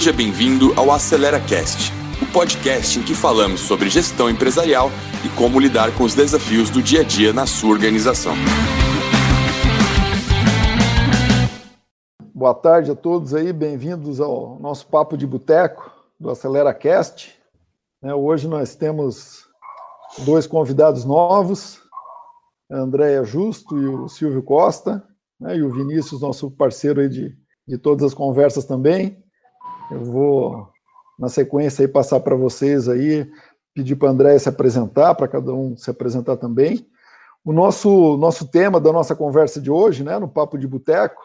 Seja bem-vindo ao Acelera Cast, o podcast em que falamos sobre gestão empresarial e como lidar com os desafios do dia a dia na sua organização. Boa tarde a todos aí, bem-vindos ao nosso papo de boteco do Acelera Cast. Né, hoje nós temos dois convidados novos, a Andréia Justo e o Silvio Costa, né, e o Vinícius, nosso parceiro aí de, de todas as conversas também. Eu vou, na sequência, aí, passar para vocês aí, pedir para a Andréia se apresentar, para cada um se apresentar também. O nosso, nosso tema da nossa conversa de hoje, né, no Papo de Boteco,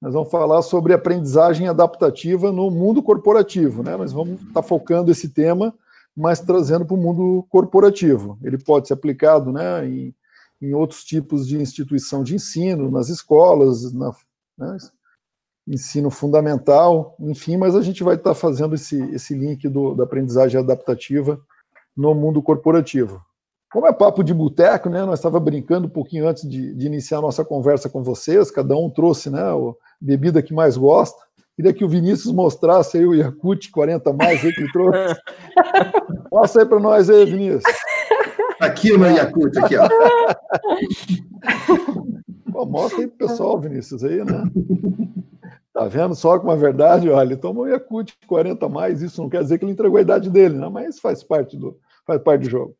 nós vamos falar sobre aprendizagem adaptativa no mundo corporativo. Né? Nós vamos estar tá focando esse tema, mas trazendo para o mundo corporativo. Ele pode ser aplicado né, em, em outros tipos de instituição de ensino, nas escolas, na, né, ensino fundamental, enfim, mas a gente vai estar fazendo esse, esse link do, da aprendizagem adaptativa no mundo corporativo. Como é papo de boteco, né? Nós estava brincando um pouquinho antes de, de, iniciar a nossa conversa com vocês, cada um trouxe né, a bebida que mais gosta. Queria que o Vinícius mostrasse aí o Yakut 40 mais aí que ele trouxe. Mostra aí para nós aí, Vinícius. Aqui o meu Yakut, aqui, ó. Pô, mostra aí pro pessoal, Vinícius, aí, né? Tá vendo só com a verdade? Olha, ele tomou Yakut 40 mais, isso não quer dizer que ele entregou a idade dele, né? Mas faz parte do, faz parte do jogo.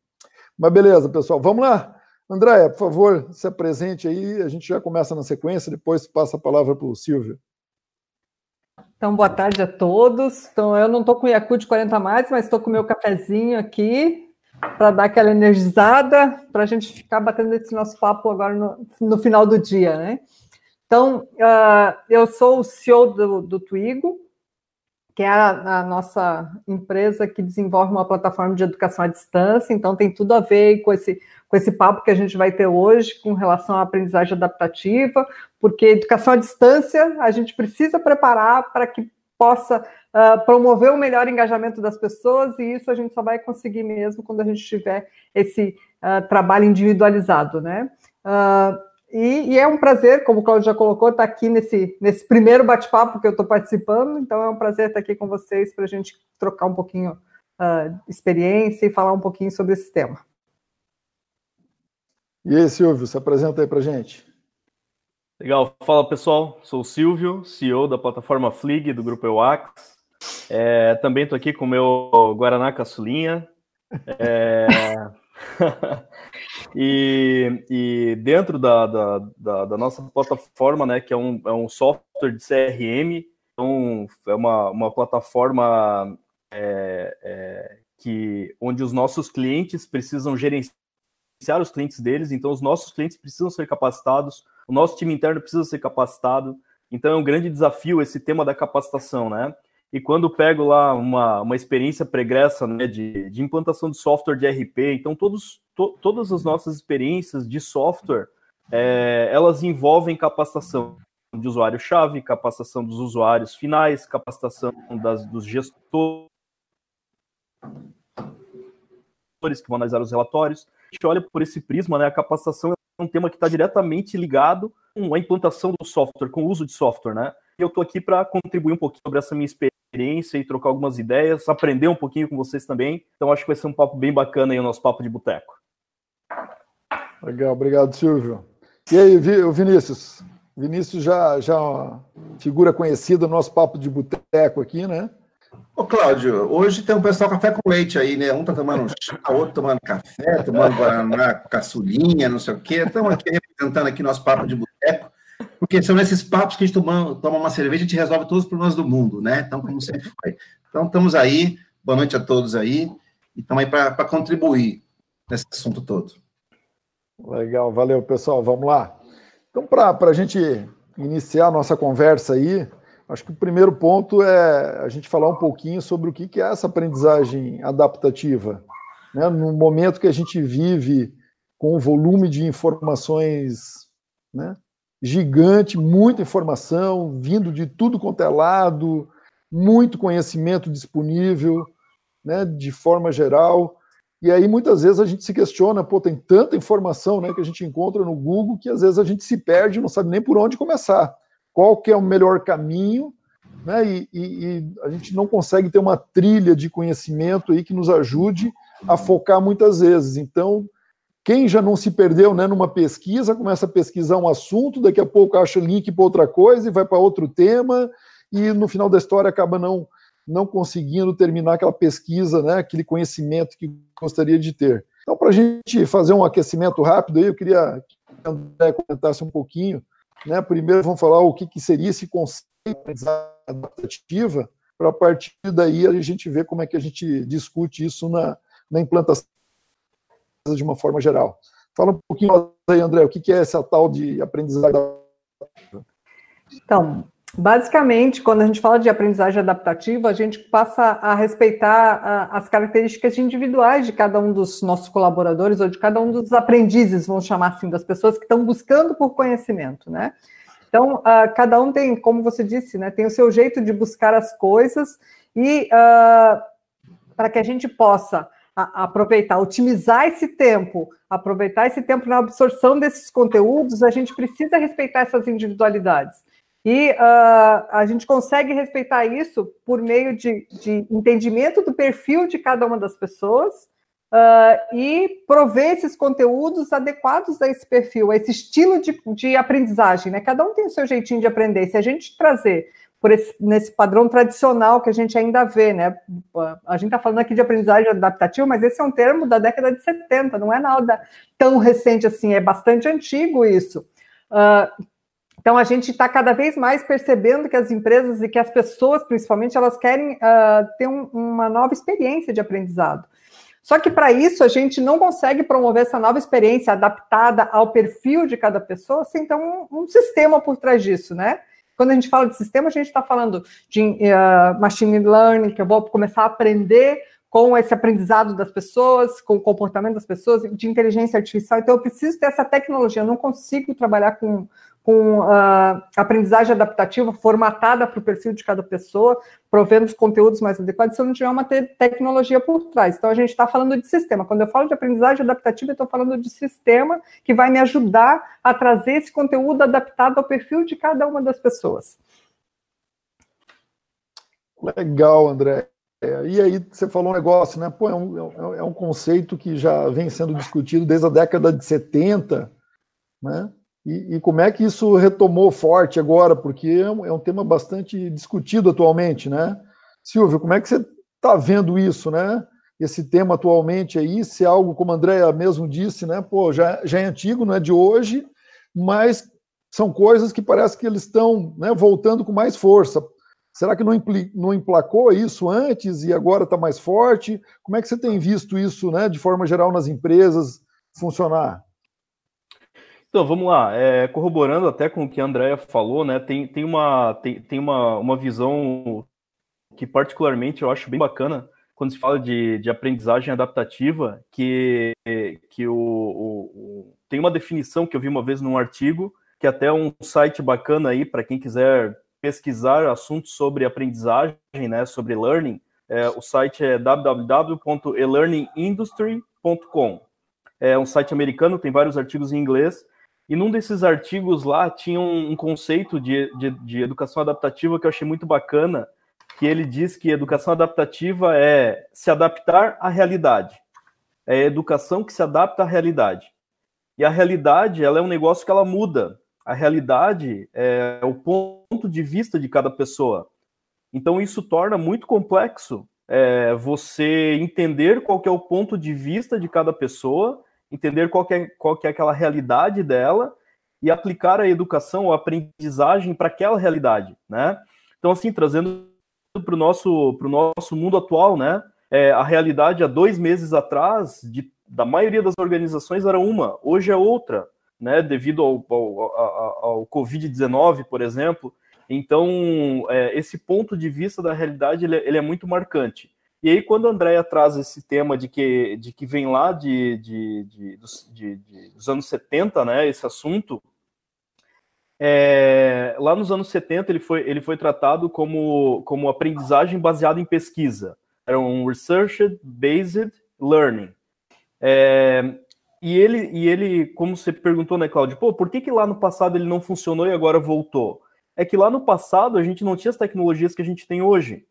Mas beleza, pessoal, vamos lá. Andréia, por favor, se apresente aí, a gente já começa na sequência, depois passa a palavra para o Silvio. Então, boa tarde a todos. Então, eu não estou com Yakut 40 mais, mas estou com meu cafezinho aqui, para dar aquela energizada, para a gente ficar batendo esse nosso papo agora no, no final do dia, né? Então, uh, eu sou o CEO do, do Twigo, que é a, a, nossa empresa que desenvolve uma plataforma de educação à distância, então tem tudo a ver com esse, com esse papo que a gente vai ter hoje com relação à aprendizagem adaptativa, porque educação à distância a gente precisa preparar para que possa uh, promover o melhor engajamento das pessoas, e isso a gente só vai conseguir mesmo quando a gente tiver esse uh, trabalho individualizado, né? Uh, e, e, é um prazer, como o Claudio já colocou, estar aqui nesse, nesse primeiro bate-papo que eu estou participando, então é um prazer estar aqui com vocês para a gente trocar um pouquinho uh, experiência e falar um pouquinho sobre esse tema. E aí, Silvio, se apresenta aí para gente. Legal, fala pessoal, sou o Silvio, CEO da plataforma Flig do Grupo EUAX. É, também estou aqui com o meu Guaraná Caçulinha. É... e, e, dentro da, da, da, da, nossa plataforma, né, que é um, é um software de CRM, então é uma, uma plataforma é, é, que, onde os nossos clientes precisam gerenciar os clientes deles, então os nossos clientes precisam ser capacitados o nosso time interno precisa ser capacitado. Então é um grande desafio esse tema da capacitação, né? E quando pego lá uma, uma experiência pregressa né, de, de implantação de software de RP, então todos, to, todas as nossas experiências de software, é, elas envolvem capacitação de usuário-chave, capacitação dos usuários finais, capacitação das, dos gestores que vão analisar os relatórios. A gente olha por esse prisma, né? A capacitação um tema que está diretamente ligado com a implantação do software, com o uso de software, né? E eu estou aqui para contribuir um pouquinho sobre essa minha experiência e trocar algumas ideias, aprender um pouquinho com vocês também. Então acho que vai ser um papo bem bacana aí o nosso papo de boteco. Legal, obrigado, Silvio. E aí, Vinícius? Vinícius já, já figura conhecida no nosso papo de boteco aqui, né? Ô, Cláudio, hoje tem um pessoal café com leite aí, né? Um tá tomando chá, outro tomando café, tomando guaraná, caçulinha, não sei o quê. Estamos aqui representando aqui nosso papo de boteco, porque são nesses papos que a gente toma, toma uma cerveja e a gente resolve todos os problemas do mundo, né? Então, como sempre foi. Então, estamos aí. Boa noite a todos aí. E estamos aí para contribuir nesse assunto todo. Legal, valeu, pessoal. Vamos lá. Então, para a gente iniciar a nossa conversa aí, Acho que o primeiro ponto é a gente falar um pouquinho sobre o que é essa aprendizagem adaptativa. Né? No momento que a gente vive com um volume de informações né, gigante, muita informação, vindo de tudo quanto é lado, muito conhecimento disponível, né, de forma geral. E aí muitas vezes a gente se questiona, pô, tem tanta informação né, que a gente encontra no Google que às vezes a gente se perde, não sabe nem por onde começar qual que é o melhor caminho né? E, e, e, a gente não consegue ter uma trilha de conhecimento aí que nos ajude a focar muitas vezes. Então, quem já não se perdeu né, numa pesquisa, começa a pesquisar um assunto, daqui a pouco acha link para outra coisa e vai para outro tema, e no final da história acaba não, não conseguindo terminar aquela pesquisa, né, aquele conhecimento que gostaria de ter. Então, para a gente fazer um aquecimento rápido, eu queria que o André comentasse um pouquinho. Né? Primeiro, vamos falar o que, que seria esse conceito de adaptativa, para a partir daí a gente ver como é que a gente discute isso na, na implantação de uma forma geral. Fala um pouquinho aí, André, o que é essa tal de aprendizagem adaptativa? Então, Basicamente, quando a gente fala de aprendizagem adaptativa, a gente passa a respeitar as características individuais de cada um dos nossos colaboradores ou de cada um dos aprendizes, vamos chamar assim, das pessoas que estão buscando por conhecimento, né? Então, uh, cada um tem, como você disse, né, tem o seu jeito de buscar as coisas e uh, para que a gente possa aproveitar, otimizar esse tempo, aproveitar esse tempo na absorção desses conteúdos, a gente precisa respeitar essas individualidades. E uh, a gente consegue respeitar isso por meio de, de, entendimento do perfil de cada uma das pessoas uh, e prover esses conteúdos adequados a esse perfil, a esse estilo de, de, aprendizagem. Né? Cada um tem o seu jeitinho de aprender. Se a gente trazer por esse, nesse padrão tradicional que a gente ainda vê, né? A gente está falando aqui de aprendizagem adaptativa, mas esse é um termo da década de 70, não é nada tão recente assim, é bastante antigo isso. Uh, então, a gente está cada vez mais percebendo que as empresas e que as pessoas, principalmente, elas querem uh, ter um, uma nova experiência de aprendizado. Só que para isso a gente não consegue promover essa nova experiência adaptada ao perfil de cada pessoa sem ter um, um sistema por trás disso, né? Quando a gente fala de sistema, a gente está falando de uh, machine learning, que eu vou começar a aprender com esse aprendizado das pessoas, com o comportamento das pessoas, de inteligência artificial. Então, eu preciso ter essa tecnologia. Eu não consigo trabalhar com com uh, aprendizagem adaptativa formatada para o perfil de cada pessoa, provendo os conteúdos mais adequados, se não tiver uma te tecnologia por trás. Então, a gente está falando de sistema. Quando eu falo de aprendizagem adaptativa, eu estou falando de sistema que vai me ajudar a trazer esse conteúdo adaptado ao perfil de cada uma das pessoas. Legal, André. É, e aí você falou um negócio, né? Pô, é um, é um conceito que já vem sendo discutido desde a década de 70, né? E, e, como é que isso retomou forte agora? Porque é um, é um, tema bastante discutido atualmente, né? Silvio, como é que você está vendo isso, né? Esse tema atualmente aí, se é algo, como a Andrea mesmo disse, né? Pô, já, já é antigo, não é de hoje, mas são coisas que parece que eles estão né, voltando com mais força. Será que não, impli, não emplacou isso antes e agora está mais forte? Como é que você tem visto isso, né, de forma geral, nas empresas funcionar? Então, vamos lá. É, corroborando até com o que a Andrea falou, né? Tem, tem, uma, tem, tem uma, uma visão que particularmente eu acho bem bacana quando se fala de, de aprendizagem adaptativa, que, que o, o, o, tem uma definição que eu vi uma vez num artigo, que é até um site bacana aí para quem quiser pesquisar assuntos sobre aprendizagem, né, sobre learning. É, o site é www.elearningindustry.com. É um site americano, tem vários artigos em inglês, e num desses artigos lá tinha um, conceito de, de, de, educação adaptativa que eu achei muito bacana, que ele diz que educação adaptativa é se adaptar à realidade. É a educação que se adapta à realidade. E a realidade, ela é um negócio que ela muda. A realidade é o ponto de vista de cada pessoa. Então isso torna muito complexo é, você entender qual é o ponto de vista de cada pessoa entender qual é, qual é aquela realidade dela e aplicar a educação ou aprendizagem para aquela realidade, né? Então, assim, trazendo para o nosso, nosso mundo atual, né? É, a realidade há dois meses atrás, de, da maioria das organizações, era uma, hoje é outra, né? Devido ao, ao, ao, ao Covid-19, por exemplo. Então, é, esse ponto de vista da realidade ele, é, ele é muito marcante. E aí, quando a Andrea traz esse tema de que, de que vem lá de, de, de, dos, de, dos anos 70, né, esse assunto, é, lá nos anos 70 ele foi, ele foi tratado como, como aprendizagem baseada em pesquisa. Era um Research-Based Learning. É, e ele, e ele, como você perguntou, né, Cláudio, pô, por que, que lá no passado ele não funcionou e agora voltou? é que lá no passado a gente não tinha as tecnologias que a gente tem hoje.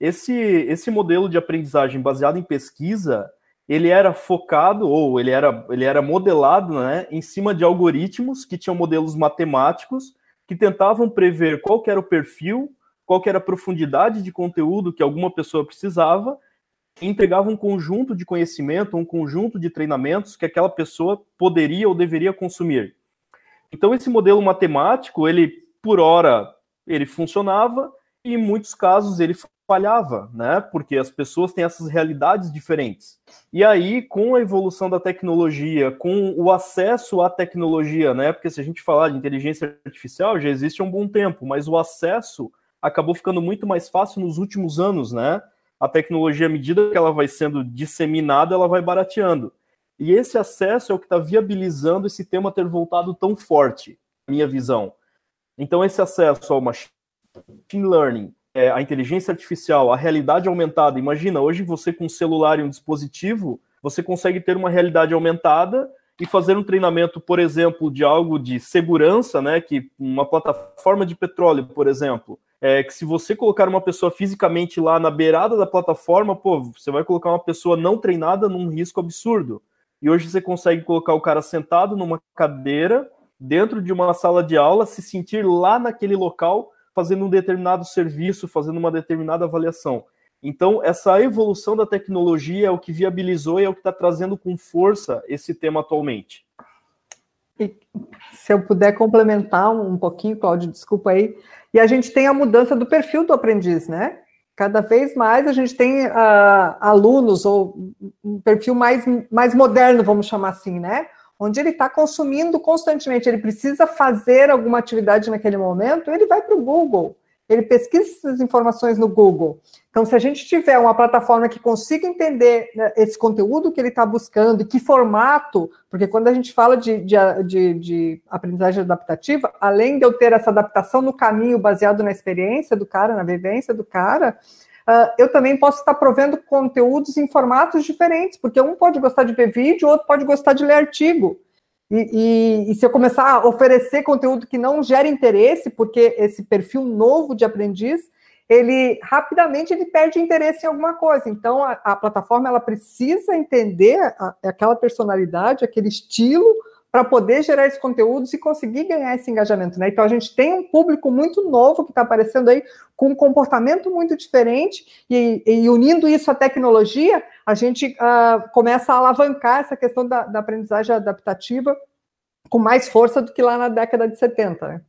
Esse, esse modelo de aprendizagem baseado em pesquisa, ele era focado ou ele era, ele era modelado né, em cima de algoritmos que tinham modelos matemáticos que tentavam prever qual era o perfil, qual era a profundidade de conteúdo que alguma pessoa precisava e entregava um conjunto de conhecimento, um conjunto de treinamentos que aquela pessoa poderia ou deveria consumir. Então esse modelo matemático, ele por hora ele funcionava e em muitos casos ele falhava, né? Porque as pessoas têm essas realidades diferentes. E aí, com a evolução da tecnologia, com o acesso à tecnologia, né? Porque se a gente falar de inteligência artificial, já existe há um bom tempo, mas o acesso acabou ficando muito mais fácil nos últimos anos, né? A tecnologia, à medida que ela vai sendo disseminada, ela vai barateando. E esse acesso é o que está viabilizando esse tema ter voltado tão forte, minha visão. Então, esse acesso ao machine learning, é, a inteligência artificial, a realidade aumentada. Imagina, hoje você com um celular e um dispositivo, você consegue ter uma realidade aumentada e fazer um treinamento, por exemplo, de algo de segurança, né? Que uma plataforma de petróleo, por exemplo, é que se você colocar uma pessoa fisicamente lá na beirada da plataforma, pô, você vai colocar uma pessoa não treinada num risco absurdo. E hoje você consegue colocar o cara sentado numa cadeira, dentro de uma sala de aula, se sentir lá naquele local fazendo um determinado serviço, fazendo uma determinada avaliação. Então, essa evolução da tecnologia é o que viabilizou e é o que está trazendo com força esse tema atualmente. E, se eu puder complementar um pouquinho, Cláudio, desculpa aí. E a gente tem a mudança do perfil do aprendiz, né? Cada vez mais a gente tem uh, alunos ou um perfil mais, mais moderno, vamos chamar assim, né? Onde ele está consumindo constantemente, ele precisa fazer alguma atividade naquele momento, ele vai para o Google, ele pesquisa essas informações no Google. Então, se a gente tiver uma plataforma que consiga entender né, esse conteúdo que ele está buscando, e que formato, porque quando a gente fala de, de, de, de, aprendizagem adaptativa, além de eu ter essa adaptação no caminho baseado na experiência do cara, na vivência do cara, uh, eu também posso estar provendo conteúdos em formatos diferentes, porque um pode gostar de ver vídeo, outro pode gostar de ler artigo. E, e, e, se eu começar a oferecer conteúdo que não gera interesse, porque esse perfil novo de aprendiz, ele rapidamente ele perde interesse em alguma coisa. Então a, a plataforma ela precisa entender a, aquela personalidade, aquele estilo para poder gerar esses conteúdos e conseguir ganhar esse engajamento, né? Então a gente tem um público muito novo que está aparecendo aí com um comportamento muito diferente e, e unindo isso à tecnologia, a gente uh, começa a alavancar essa questão da, da, aprendizagem adaptativa com mais força do que lá na década de 70, né?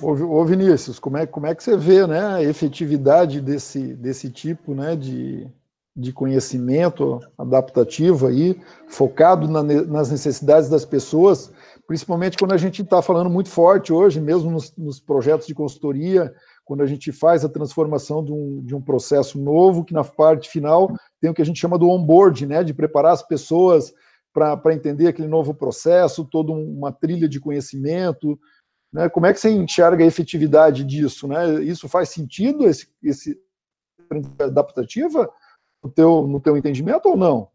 Ô, ô Vinícius, como é, como é que você vê né, a efetividade desse, desse tipo né, de, de conhecimento adaptativo aí, focado na, nas necessidades das pessoas, principalmente quando a gente está falando muito forte hoje, mesmo nos, nos, projetos de consultoria, quando a gente faz a transformação de um, de um processo novo, que na parte final tem o que a gente chama do onboard, né, de preparar as pessoas para entender aquele novo processo, toda uma trilha de conhecimento, né, como é que você enxerga a efetividade disso, né, isso faz sentido, esse, esse adaptativa, no teu, no teu entendimento ou não?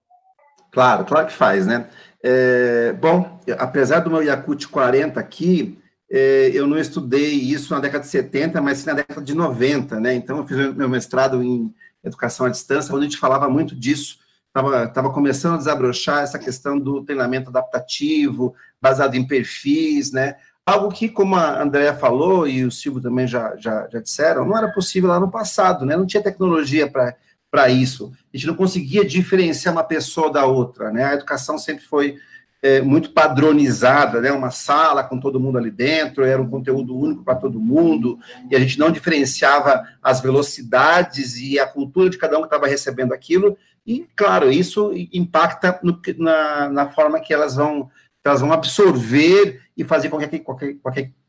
Claro, claro que faz, né? É, bom, apesar do meu Yakut 40 aqui, é, eu não estudei isso na década de 70, mas sim na década de 90, né? Então, eu fiz meu mestrado em educação à distância, onde a gente falava muito disso. Estava tava começando a desabrochar essa questão do treinamento adaptativo, baseado em perfis, né? Algo que, como a Andrea falou e o Silvio também já, já, já disseram, não era possível lá no passado, né? Não tinha tecnologia para para isso. A gente não conseguia diferenciar uma pessoa da outra, né? A educação sempre foi é, muito padronizada, né? Uma sala com todo mundo ali dentro, era um conteúdo único para todo mundo, e a gente não diferenciava as velocidades e a cultura de cada um que estava recebendo aquilo, e, claro, isso impacta no, na, na forma que elas vão elas vão absorver e fazer com que,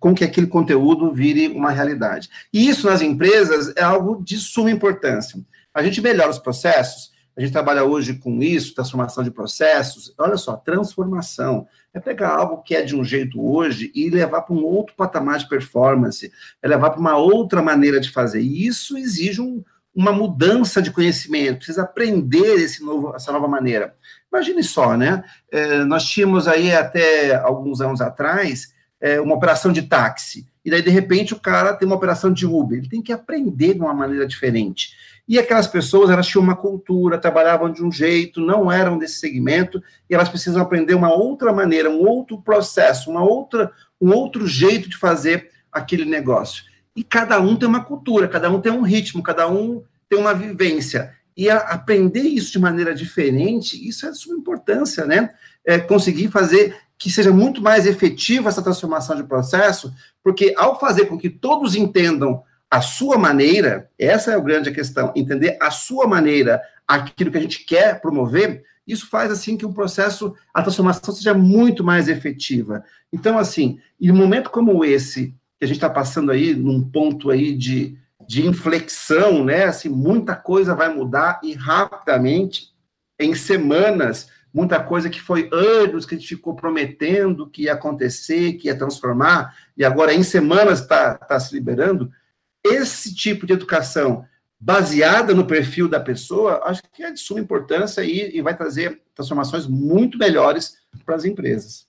com que aquele conteúdo vire uma realidade. E isso nas empresas é algo de suma importância. A gente melhora os processos, a gente trabalha hoje com isso, transformação de processos. Olha só, transformação. É pegar algo que é de um jeito hoje e levar para um outro patamar de performance, é levar para uma outra maneira de fazer. E isso exige um, uma mudança de conhecimento, precisa aprender esse novo, essa nova maneira. Imagine só, né? É, nós tínhamos aí até alguns anos atrás é, uma operação de táxi e daí, de repente, o cara tem uma operação de Uber. Ele tem que aprender de uma maneira diferente. E aquelas pessoas, elas tinham uma cultura, trabalhavam de um jeito, não eram desse segmento, e elas precisam aprender uma outra maneira, um outro processo, uma outra, um outro jeito de fazer aquele negócio. E cada um tem uma cultura, cada um tem um ritmo, cada um tem uma vivência. E aprender isso de maneira diferente, isso é de suma importância, né? É conseguir fazer que seja muito mais efetiva essa transformação de processo, porque ao fazer com que todos entendam a sua maneira, essa é a grande questão, entender a sua maneira, aquilo que a gente quer promover, isso faz assim que o processo, a transformação seja muito mais efetiva. Então, assim, em um momento como esse, que a gente está passando aí num ponto aí de, de inflexão, né? Assim, muita coisa vai mudar e rapidamente, em semanas, muita coisa que foi anos que a gente ficou prometendo que ia acontecer, que ia transformar, e agora em semanas está tá se liberando. Esse tipo de educação baseada no perfil da pessoa, acho que é de suma importância e, e vai trazer transformações muito melhores para as empresas.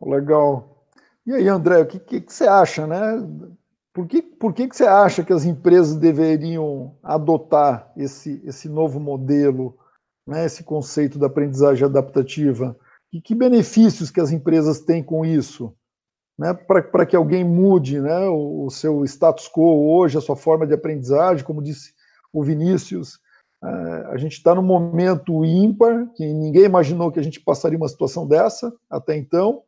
Legal. E aí, André, o que, que, que você acha, né? Por que, por que, que você acha que as empresas deveriam adotar esse, esse novo modelo, né, esse conceito da aprendizagem adaptativa? E que benefícios que as empresas têm com isso? Né, Para que alguém mude né, o, o, seu status quo hoje, a sua forma de aprendizagem, como disse o Vinícius, uh, a gente está num momento ímpar, que ninguém imaginou que a gente passaria uma situação dessa até então.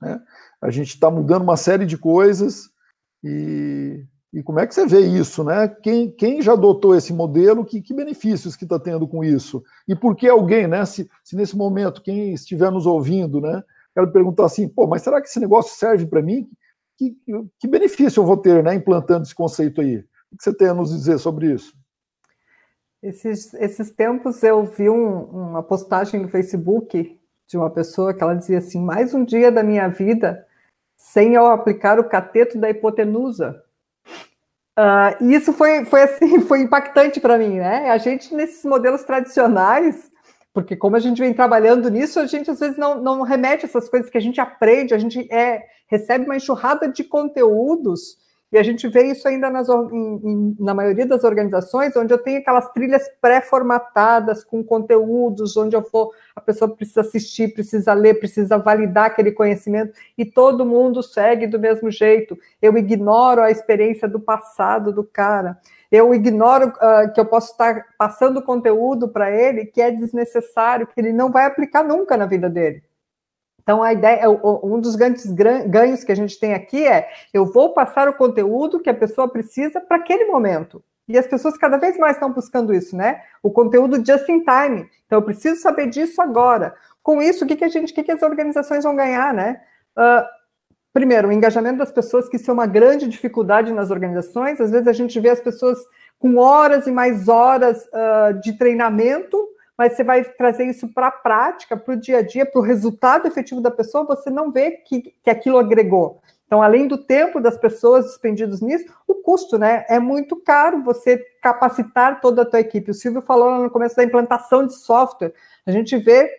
Né? A gente está mudando uma série de coisas, e, e como é que você vê isso, né? Quem, quem já adotou esse modelo, que, que benefícios que está tendo com isso? E por que alguém, né? Se, se nesse momento quem estiver nos ouvindo, né? Quero perguntar assim, pô, mas será que esse negócio serve para mim? Que, que, benefício eu vou ter, né? Implantando esse conceito aí? O que você tem a nos dizer sobre isso? Esses, esses tempos eu vi um, uma postagem no Facebook de uma pessoa que ela dizia assim: mais um dia da minha vida sem eu aplicar o cateto da hipotenusa. Uh, e isso foi, foi assim, foi impactante para mim, né? A gente, nesses modelos tradicionais, porque como a gente vem trabalhando nisso, a gente às vezes não, não remete essas coisas que a gente aprende, a gente é, recebe uma enxurrada de conteúdos e a gente vê isso ainda nas, em, na maioria das organizações, onde eu tenho aquelas trilhas pré-formatadas com conteúdos, onde eu vou, a pessoa precisa assistir, precisa ler, precisa validar aquele conhecimento, e todo mundo segue do mesmo jeito. Eu ignoro a experiência do passado do cara. Eu ignoro uh, que eu posso estar passando conteúdo para ele que é desnecessário, que ele não vai aplicar nunca na vida dele. Então, a ideia, um dos grandes ganhos que a gente tem aqui é: eu vou passar o conteúdo que a pessoa precisa para aquele momento. E as pessoas cada vez mais estão buscando isso, né? O conteúdo just in time. Então, eu preciso saber disso agora. Com isso, o que, que a gente, o que, que as organizações vão ganhar, né? Uh, primeiro, o engajamento das pessoas, que isso é uma grande dificuldade nas organizações. Às vezes a gente vê as pessoas com horas e mais horas uh, de treinamento mas você vai trazer isso para a prática, para o dia a dia, para o resultado efetivo da pessoa, você não vê que, que aquilo agregou. Então, além do tempo das pessoas despendidos nisso, o custo, né? É muito caro você capacitar toda a tua equipe. O Silvio falou no começo da implantação de software. A gente vê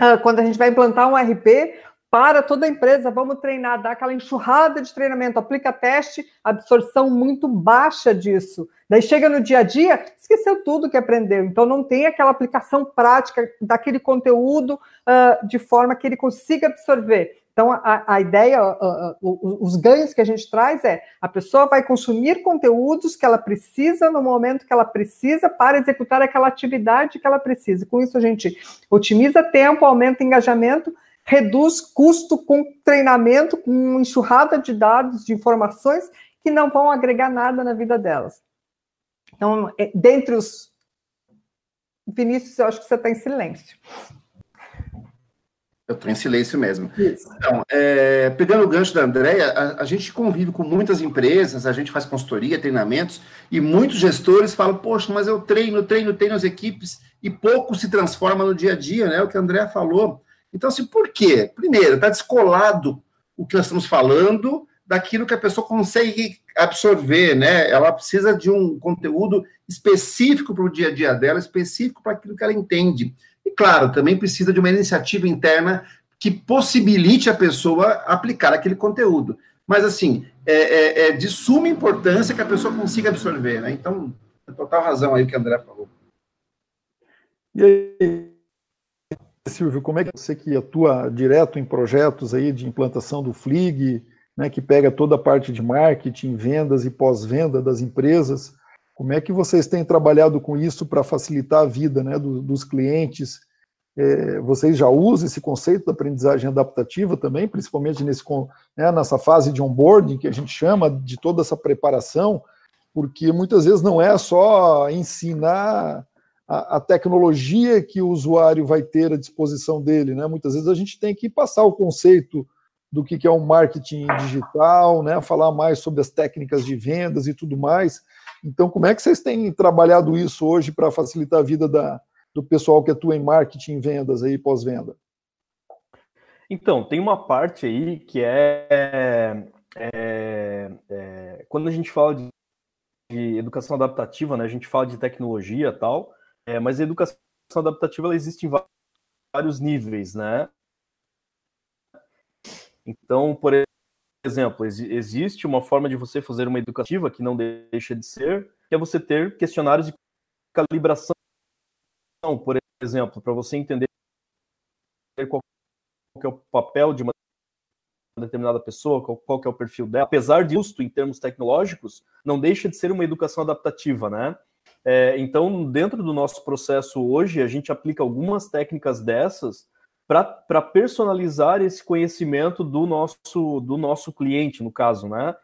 uh, quando a gente vai implantar um RP, para toda a empresa, vamos treinar, dar aquela enxurrada de treinamento, aplica teste, absorção muito baixa disso. Daí chega no dia a dia, esqueceu tudo que aprendeu. Então não tem aquela aplicação prática daquele conteúdo uh, de forma que ele consiga absorver. Então a, a ideia, uh, uh, os ganhos que a gente traz é a pessoa vai consumir conteúdos que ela precisa no momento que ela precisa para executar aquela atividade que ela precisa. Com isso a gente otimiza tempo, aumenta engajamento reduz custo com treinamento, com enxurrada de dados, de informações que não vão agregar nada na vida delas. Então, é, dentre os. Vinícius, eu acho que você está em silêncio. Eu estou em silêncio mesmo. Isso. Então, é, pegando o gancho da Andréia, a, a, gente convive com muitas empresas, a gente faz consultoria, treinamentos, e muitos gestores falam, poxa, mas eu treino, treino, treino as equipes, e pouco se transforma no dia a dia, né? O que a Andréia falou. Então, assim, por quê? Primeiro, está descolado o que nós estamos falando daquilo que a pessoa consegue absorver, né? Ela precisa de um conteúdo específico para o dia a dia dela, específico para aquilo que ela entende. E, claro, também precisa de uma iniciativa interna que possibilite a pessoa aplicar aquele conteúdo. Mas, assim, é, é, é de suma importância que a pessoa consiga absorver, né? Então, é total razão aí que o André falou. E aí, Silvio, como é que você que atua direto em projetos aí de implantação do FLIG, né, que pega toda a parte de marketing, vendas e pós-venda das empresas, como é que vocês têm trabalhado com isso para facilitar a vida né, do, dos clientes? É, vocês já usam esse conceito da aprendizagem adaptativa também, principalmente nesse, né, nessa fase de onboarding que a gente chama de toda essa preparação, porque muitas vezes não é só ensinar a, a, tecnologia que o usuário vai ter à disposição dele, né? Muitas vezes a gente tem que passar o conceito do que, que é um marketing digital, né? Falar mais sobre as técnicas de vendas e tudo mais. Então, como é que vocês têm trabalhado isso hoje para facilitar a vida da, do pessoal que atua em marketing, vendas aí pós-venda? Então, tem uma parte aí que é, é, é, quando a gente fala de, de, educação adaptativa, né, a gente fala de tecnologia e tal, é, mas a educação adaptativa ela existe em vários níveis, né? Então, por exemplo, existe uma forma de você fazer uma educativa que não deixa de ser, que é você ter questionários de calibração, por exemplo, para você entender qual é o papel de uma determinada pessoa, qual, qual é o perfil dela. Apesar de justo em termos tecnológicos, não deixa de ser uma educação adaptativa, né? É, então, dentro do nosso processo hoje, a gente aplica algumas técnicas dessas para personalizar esse conhecimento do nosso, do nosso cliente, no caso, né?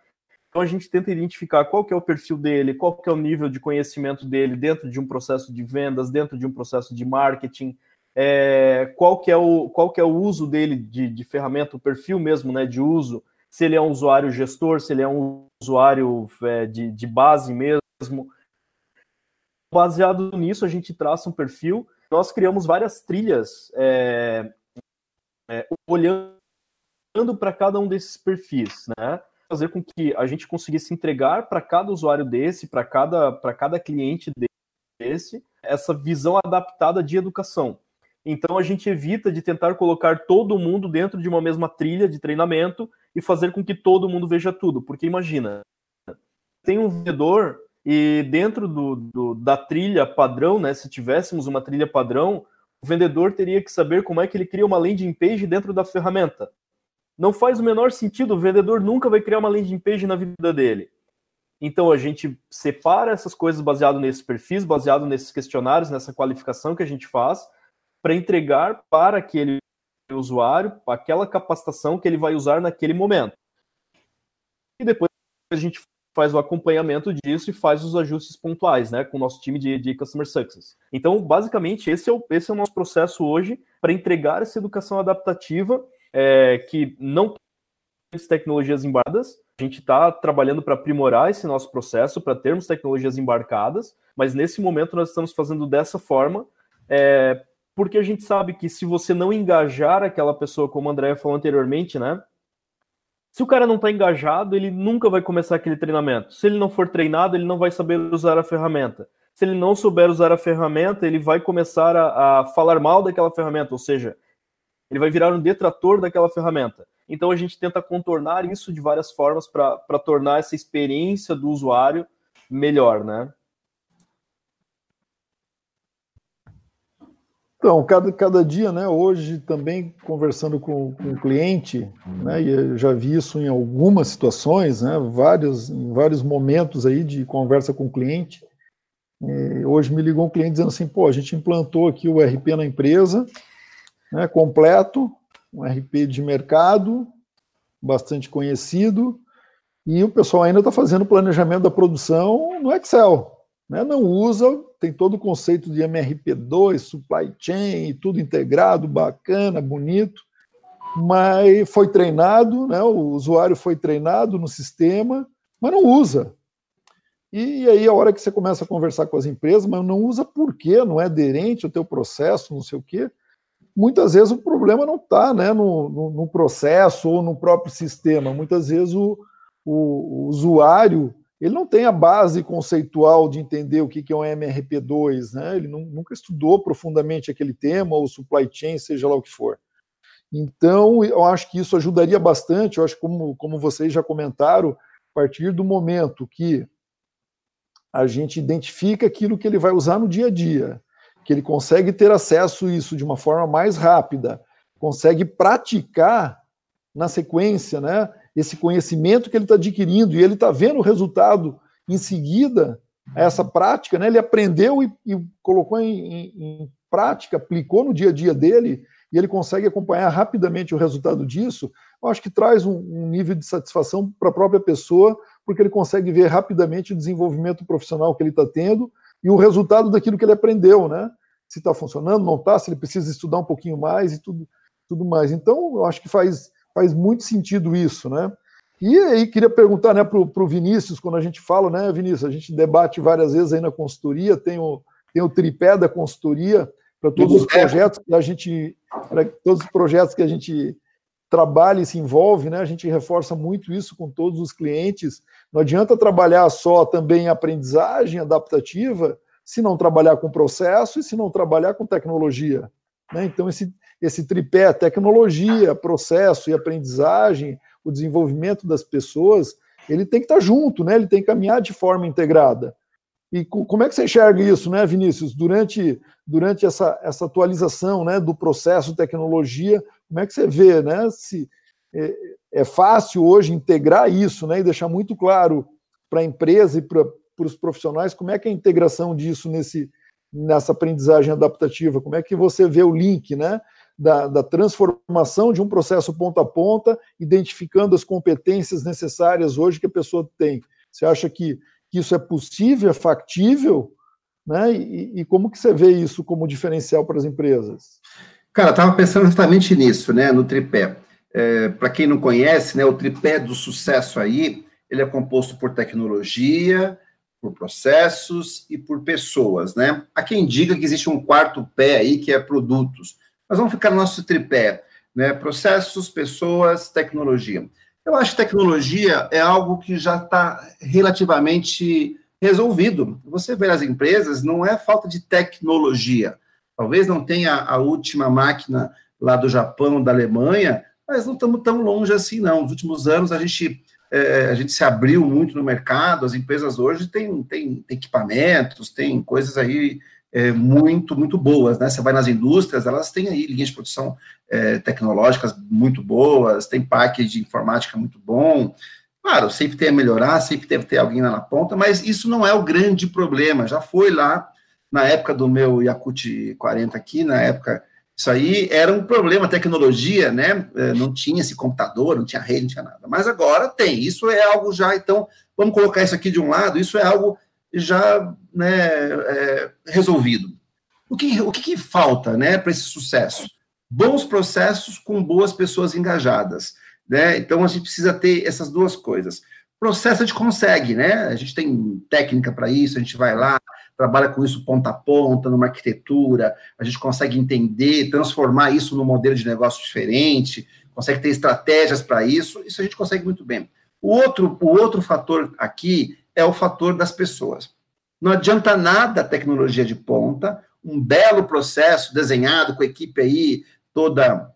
Então a gente tenta identificar qual que é o perfil dele, qual que é o nível de conhecimento dele dentro de um processo de vendas, dentro de um processo de marketing, é, qual, que é o, qual que é o uso dele de, de ferramenta, o perfil mesmo né, de uso, se ele é um usuário gestor, se ele é um usuário é, de, de base mesmo, Baseado nisso, a gente traça um perfil. Nós criamos várias trilhas é, é, olhando para cada um desses perfis, né? Fazer com que a gente conseguisse entregar para cada usuário desse, para cada, cada cliente desse, essa visão adaptada de educação. Então a gente evita de tentar colocar todo mundo dentro de uma mesma trilha de treinamento e fazer com que todo mundo veja tudo. Porque imagina, tem um vendedor e dentro do, do, da trilha padrão, né, se tivéssemos uma trilha padrão, o vendedor teria que saber como é que ele cria uma landing page dentro da ferramenta. Não faz o menor sentido, o vendedor nunca vai criar uma landing page na vida dele. Então a gente separa essas coisas baseado nesses perfis, baseado nesses questionários, nessa qualificação que a gente faz, para entregar para aquele usuário aquela capacitação que ele vai usar naquele momento. E depois a gente faz o acompanhamento disso e faz os ajustes pontuais, né, com o nosso time de, de Customer Success. Então, basicamente, esse é o, esse é o nosso processo hoje para entregar essa educação adaptativa é, que não tem tecnologias embarcadas. A gente está trabalhando para aprimorar esse nosso processo, para termos tecnologias embarcadas, mas nesse momento nós estamos fazendo dessa forma, é, porque a gente sabe que se você não engajar aquela pessoa, como o André falou anteriormente, né, se o cara não está engajado, ele nunca vai começar aquele treinamento. Se ele não for treinado, ele não vai saber usar a ferramenta. Se ele não souber usar a ferramenta, ele vai começar a, a falar mal daquela ferramenta, ou seja, ele vai virar um detrator daquela ferramenta. Então a gente tenta contornar isso de várias formas para tornar essa experiência do usuário melhor, né? Então, cada, cada dia, né, hoje também conversando com, com o cliente, né, e eu já vi isso em algumas situações, né, vários, em vários momentos aí de conversa com o cliente. E hoje me ligou um cliente dizendo assim, pô, a gente implantou aqui o RP na empresa, né, completo, um RP de mercado, bastante conhecido, e o pessoal ainda está fazendo planejamento da produção no Excel. Né, não usa tem todo o conceito de MRP2, supply chain, tudo integrado, bacana, bonito, mas foi treinado, né, o usuário foi treinado no sistema, mas não usa. E aí a hora que você começa a conversar com as empresas, mas não usa por quê? Não é aderente ao teu processo, não sei o quê. Muitas vezes o problema não está né, no, no, no, processo ou no próprio sistema. Muitas vezes o, o, o usuário ele não tem a base conceitual de entender o que é um MRP2, né? ele não, nunca estudou profundamente aquele tema, ou supply chain, seja lá o que for. Então, eu acho que isso ajudaria bastante. Eu acho como, como vocês já comentaram, a partir do momento que a gente identifica aquilo que ele vai usar no dia a dia, que ele consegue ter acesso a isso de uma forma mais rápida, consegue praticar na sequência, né? Esse conhecimento que ele está adquirindo e ele está vendo o resultado em seguida a essa prática, né? Ele aprendeu e, e colocou em, em, em prática, aplicou no dia a dia dele e ele consegue acompanhar rapidamente o resultado disso, eu acho que traz um, um nível de satisfação para a própria pessoa, porque ele consegue ver rapidamente o desenvolvimento profissional que ele está tendo e o resultado daquilo que ele aprendeu, né? Se está funcionando, não está, se ele precisa estudar um pouquinho mais e tudo, tudo mais. Então, eu acho que faz, faz muito sentido isso, né? E aí, queria perguntar né, para o Vinícius, quando a gente fala, né, Vinícius, a gente debate várias vezes aí na consultoria, tem o, tem o tripé da consultoria, para todos os projetos que a gente, para todos os projetos que a gente trabalha e se envolve, né? A gente reforça muito isso com todos os clientes. Não adianta trabalhar só também em aprendizagem adaptativa se não trabalhar com processo e se não trabalhar com tecnologia. Né? Então, esse, esse tripé, tecnologia, processo e aprendizagem, o desenvolvimento das pessoas, ele tem que estar junto, né? ele tem que caminhar de forma integrada. E como é que você enxerga isso, né, Vinícius, durante, durante essa, essa atualização né, do processo tecnologia, como é que você vê, né, se é, é fácil hoje integrar isso, né, e deixar muito claro para a empresa e para os profissionais como é que é a integração disso nesse, nessa aprendizagem adaptativa, como é que você vê o link, né, da, da transformação de um processo ponta a ponta, identificando as competências necessárias hoje que a pessoa tem. Você acha que que isso é possível, é factível, né? E, e como que você vê isso como diferencial para as empresas? Cara, estava pensando justamente nisso, né? No tripé. É, para quem não conhece, né? O tripé do sucesso aí, ele é composto por tecnologia, por processos e por pessoas, né? Há quem diga que existe um quarto pé aí que é produtos. Mas vamos ficar no nosso tripé, né? Processos, pessoas, tecnologia. Eu acho que tecnologia é algo que já está relativamente resolvido. Você vê as empresas, não é falta de tecnologia. Talvez não tenha a última máquina lá do Japão, da Alemanha, mas não estamos tão longe assim, não. Nos últimos anos, a gente, é, a gente se abriu muito no mercado, as empresas hoje têm, têm, têm equipamentos, têm coisas aí é, muito, muito boas, né? Você vai nas indústrias, elas têm aí linhas de produção é, tecnológicas muito boas, tem package de informática muito bom. Claro, sempre tem a melhorar, sempre deve ter alguém lá na ponta, mas isso não é o grande problema. Já foi lá na época do meu Yakut 40 aqui, na época, isso aí era um problema, tecnologia, né? É, não tinha esse computador, não tinha rede, não tinha nada. Mas agora tem. Isso é algo já, então, vamos colocar isso aqui de um lado, isso é algo já né, é, resolvido. O que, o que, que falta né, para esse sucesso? Bons processos com boas pessoas engajadas. Né? Então, a gente precisa ter essas duas coisas. Processo a gente consegue, né? A gente tem técnica para isso, a gente vai lá, trabalha com isso ponta a ponta, numa arquitetura, a gente consegue entender, transformar isso num modelo de negócio diferente, consegue ter estratégias para isso, isso a gente consegue muito bem. O outro, o outro fator aqui é o fator das pessoas. Não adianta nada a tecnologia de ponta, um belo processo desenhado com a equipe aí toda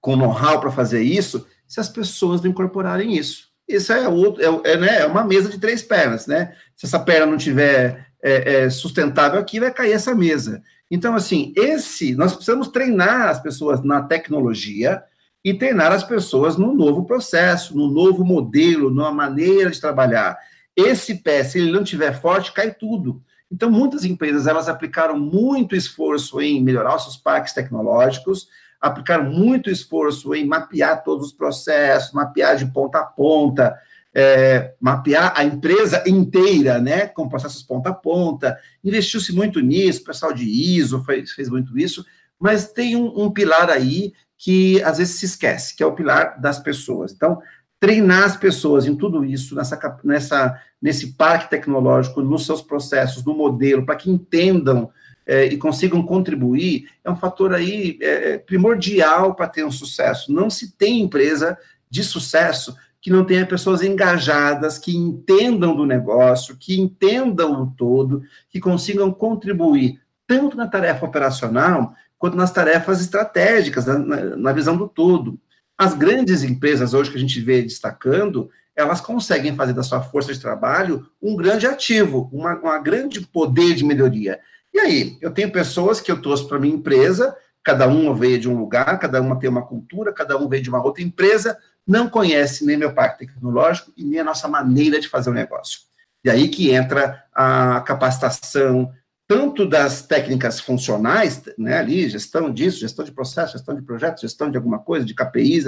com know-how para fazer isso, se as pessoas não incorporarem isso. Isso é, outro, é, é, né, é uma mesa de três pernas, né? Se essa perna não tiver é, é, sustentável aqui, vai cair essa mesa. Então, assim, esse nós precisamos treinar as pessoas na tecnologia e treinar as pessoas no novo processo, no novo modelo, numa maneira de trabalhar. Esse pé, se ele não tiver forte, cai tudo. Então, muitas empresas elas aplicaram muito esforço em melhorar os seus parques tecnológicos, aplicaram muito esforço em mapear todos os processos, mapear de ponta a ponta, é, mapear a empresa inteira, né, com processos ponta a ponta. Investiu-se muito nisso, o pessoal de ISO fez, fez muito isso, mas tem um, um pilar aí que às vezes se esquece, que é o pilar das pessoas. Então, treinar as pessoas em tudo isso, nessa, nessa, nesse parque tecnológico, nos seus processos, no modelo, para que entendam é, e consigam contribuir, é um fator aí é, primordial para ter um sucesso. Não se tem empresa de sucesso que não tenha pessoas engajadas, que entendam do negócio, que entendam o todo, que consigam contribuir tanto na tarefa operacional quanto nas tarefas estratégicas, na, na visão do todo. As grandes empresas hoje que a gente vê destacando, elas conseguem fazer da sua força de trabalho um grande ativo, uma, uma grande poder de melhoria. E aí, eu tenho pessoas que eu trouxe para minha empresa, cada uma veio de um lugar, cada uma tem uma cultura, cada um veio de uma outra empresa, não conhece nem meu parque tecnológico e nem a nossa maneira de fazer o negócio. E aí que entra a capacitação, tanto das técnicas funcionais, né, ali, gestão disso, gestão de processo, gestão de projetos, gestão de alguma coisa, de KPIs,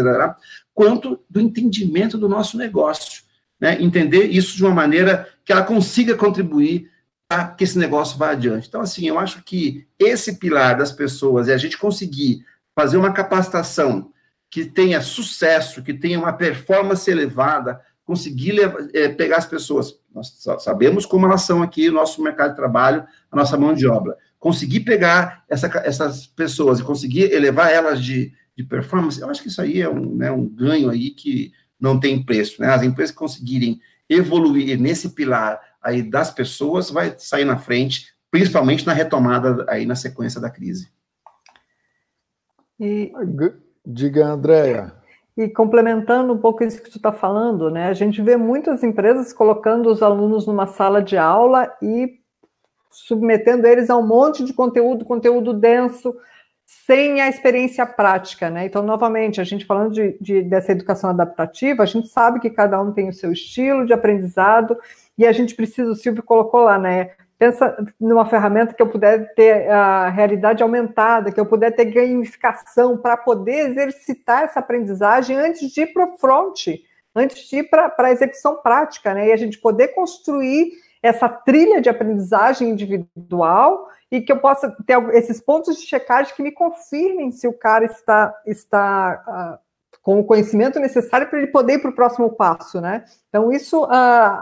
quanto do entendimento do nosso negócio. Né, entender isso de uma maneira que ela consiga contribuir para que esse negócio vá adiante. Então, assim, eu acho que esse pilar das pessoas e a gente conseguir fazer uma capacitação que tenha sucesso, que tenha uma performance elevada, conseguir levar, é, pegar as pessoas. Nós sabemos como elas são aqui, o nosso mercado de trabalho, a nossa mão de obra. Conseguir pegar essa, essas pessoas e conseguir elevar elas de, de performance, eu acho que isso aí é um, né, um ganho aí que não tem preço. Né? As empresas conseguirem evoluir nesse pilar aí das pessoas vai sair na frente, principalmente na retomada aí na sequência da crise. E... Diga, Andréia. E complementando um pouco isso que tu está falando, né? A gente vê muitas empresas colocando os alunos numa sala de aula e submetendo eles a um monte de conteúdo, conteúdo denso, sem a experiência prática, né? Então, novamente, a gente falando de, de, dessa educação adaptativa, a gente sabe que cada um tem o seu estilo de aprendizado e a gente precisa, o Silvio colocou lá, né? Pensa numa ferramenta que eu puder ter a realidade aumentada, que eu puder ter gamificação para poder exercitar essa aprendizagem antes de ir para o front, antes de ir para a execução prática, né? E a gente poder construir essa trilha de aprendizagem individual e que eu possa ter esses pontos de checagem que me confirmem se o cara está, está uh, com o conhecimento necessário para ele poder ir para o próximo passo, né? Então, isso uh,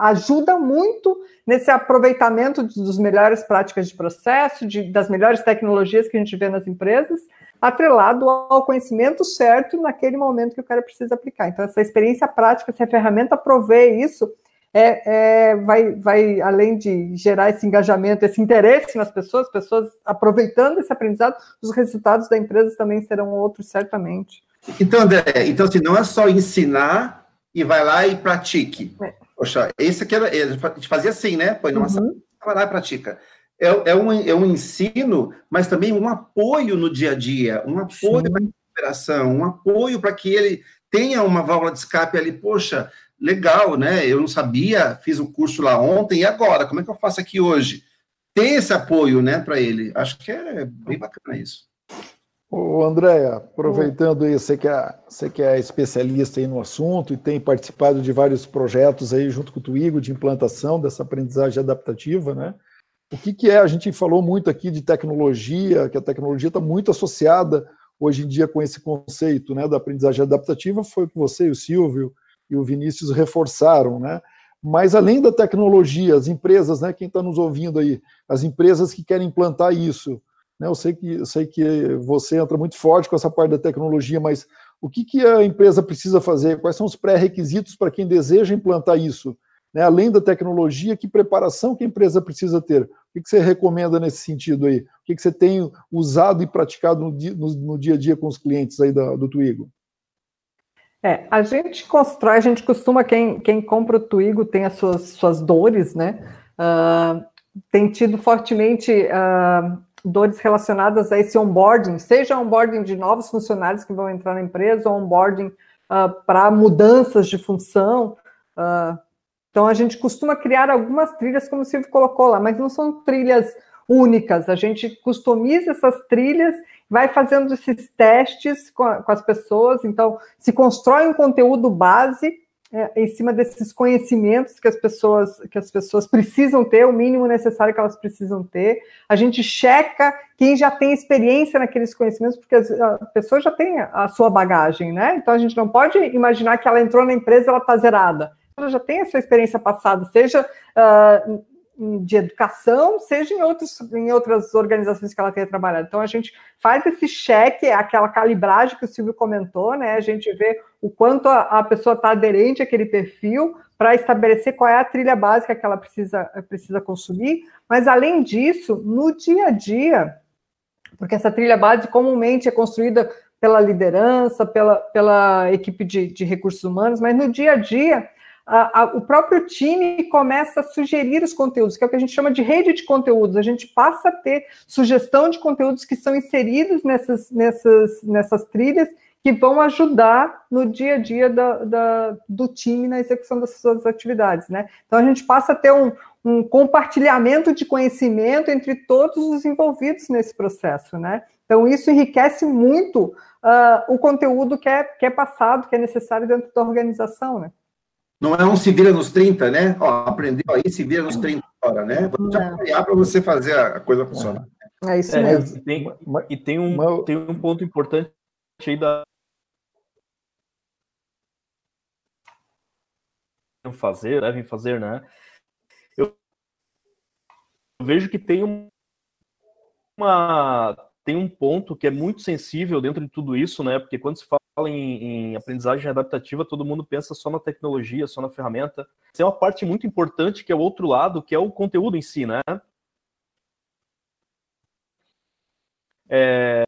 ajuda muito nesse aproveitamento dos melhores práticas de processo, de, das melhores tecnologias que a gente vê nas empresas, atrelado ao conhecimento certo naquele momento que o cara precisa aplicar. Então, essa experiência prática, se a ferramenta provê isso, é, é, vai, vai, além de gerar esse engajamento, esse interesse nas pessoas, pessoas aproveitando esse aprendizado, os resultados da empresa também serão outros, certamente. Então, André, então assim, não é só ensinar e vai lá e pratique. É. Poxa, esse aqui era, a gente fazia assim, né? Põe numa uhum. vai lá e pratica. É, é, um, é um ensino, mas também um apoio no dia a dia, um apoio para a recuperação, um apoio para que ele tenha uma válvula de escape ali, poxa, legal, né? Eu não sabia, fiz o um curso lá ontem, e agora? Como é que eu faço aqui hoje? Ter esse apoio, né, para ele. Acho que é bem bacana isso. Ô, Andréia, aproveitando aí, você que, é, você que é especialista aí no assunto e tem participado de vários projetos aí junto com o Twigo de implantação dessa aprendizagem adaptativa, né? O que, que é? A gente falou muito aqui de tecnologia, que a tecnologia está muito associada hoje em dia com esse conceito né, da aprendizagem adaptativa, foi o que você o Silvio e o Vinícius reforçaram, né? Mas além da tecnologia, as empresas, né, quem está nos ouvindo aí, as empresas que querem implantar isso, né? Eu, sei que, eu sei que você entra muito forte com essa parte da tecnologia, mas o que, que a empresa precisa fazer? Quais são os pré-requisitos para quem deseja implantar isso? Né? Além da tecnologia, que preparação que a empresa precisa ter? O que, que você recomenda nesse sentido aí? O que, que você tem usado e praticado no dia, no, no dia a dia com os clientes aí da, do Twigo? É, a gente constrói, a gente costuma, quem, quem compra o Twigo tem as suas, suas dores, né? Uh, tem tido fortemente uh, dores relacionadas a esse onboarding, seja onboarding de novos funcionários que vão entrar na empresa, ou onboarding uh, para mudanças de função. Uh, então, a gente costuma criar algumas trilhas, como o Silvio colocou lá, mas não são trilhas únicas. A gente customiza essas trilhas, vai fazendo esses testes com, a, com as pessoas. Então, se constrói um conteúdo base é, em cima desses conhecimentos que as pessoas que as pessoas precisam ter, o mínimo necessário que elas precisam ter. A gente checa quem já tem experiência naqueles conhecimentos, porque a pessoa já tem a sua bagagem, né? Então a gente não pode imaginar que ela entrou na empresa ela está zerada. Ela já tem a sua experiência passada, seja uh, de educação, seja em, outros, em outras organizações que ela tenha trabalhado. Então, a gente faz esse cheque, aquela calibragem que o Silvio comentou, né? A gente vê o quanto a, a pessoa está aderente àquele perfil para estabelecer qual é a trilha básica que ela precisa, precisa consumir. Mas, além disso, no dia a dia, porque essa trilha base comumente é construída pela liderança, pela, pela equipe de, de recursos humanos, mas no dia a dia, a, a, o próprio time começa a sugerir os conteúdos, que é o que a gente chama de rede de conteúdos. A gente passa a ter sugestão de conteúdos que são inseridos nessas, nessas, nessas trilhas que vão ajudar no dia a dia da, da, do time na execução das suas atividades, né? Então a gente passa a ter um, um compartilhamento de conhecimento entre todos os envolvidos nesse processo, né? Então isso enriquece muito uh, o conteúdo que é, que é passado, que é necessário dentro da organização, né? Não é um se vira nos 30, né? Ó, aprendeu aí, se vira nos 30 horas, né? Vou te apoiar para você fazer a coisa funcionar. É isso é, mesmo. E tem, e tem, um, tem um ponto importante aí da, fazer, devem fazer, né? Eu vejo que tem uma tem um ponto que é muito sensível dentro de tudo isso, né? Porque quando se fala em, em aprendizagem adaptativa, todo mundo pensa só na tecnologia, só na ferramenta. Tem uma parte muito importante que é o outro lado, que é o conteúdo em si, né? É,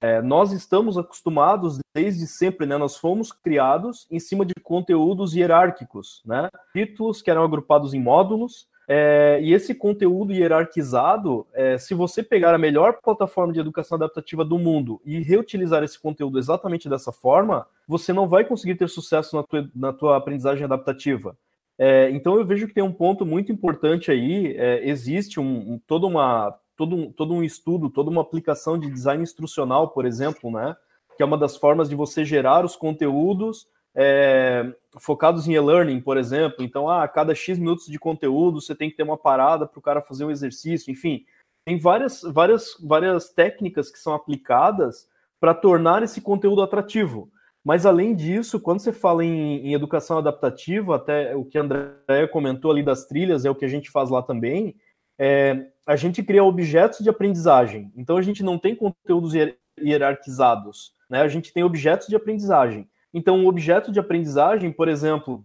é, nós estamos acostumados desde sempre, né? Nós fomos criados em cima de conteúdos hierárquicos, né? Títulos que eram agrupados em módulos. É, e esse conteúdo hierarquizado, é, se você pegar a melhor plataforma de educação adaptativa do mundo e reutilizar esse conteúdo exatamente dessa forma, você não vai conseguir ter sucesso na tua, na tua aprendizagem adaptativa. É, então eu vejo que tem um ponto muito importante aí. É, existe um, um, toda uma todo um, todo um estudo, toda uma aplicação de design instrucional, por exemplo, né? Que é uma das formas de você gerar os conteúdos é, focados em e-learning, por exemplo. Então, ah, a cada X minutos de conteúdo, você tem que ter uma parada para o cara fazer um exercício, enfim. Tem várias, várias, várias técnicas que são aplicadas para tornar esse conteúdo atrativo. Mas, além disso, quando você fala em, em educação adaptativa, até o que a André comentou ali das trilhas, é o que a gente faz lá também, é, a gente cria objetos de aprendizagem. Então a gente não tem conteúdos hierarquizados, né? A gente tem objetos de aprendizagem. Então, um objeto de aprendizagem, por exemplo,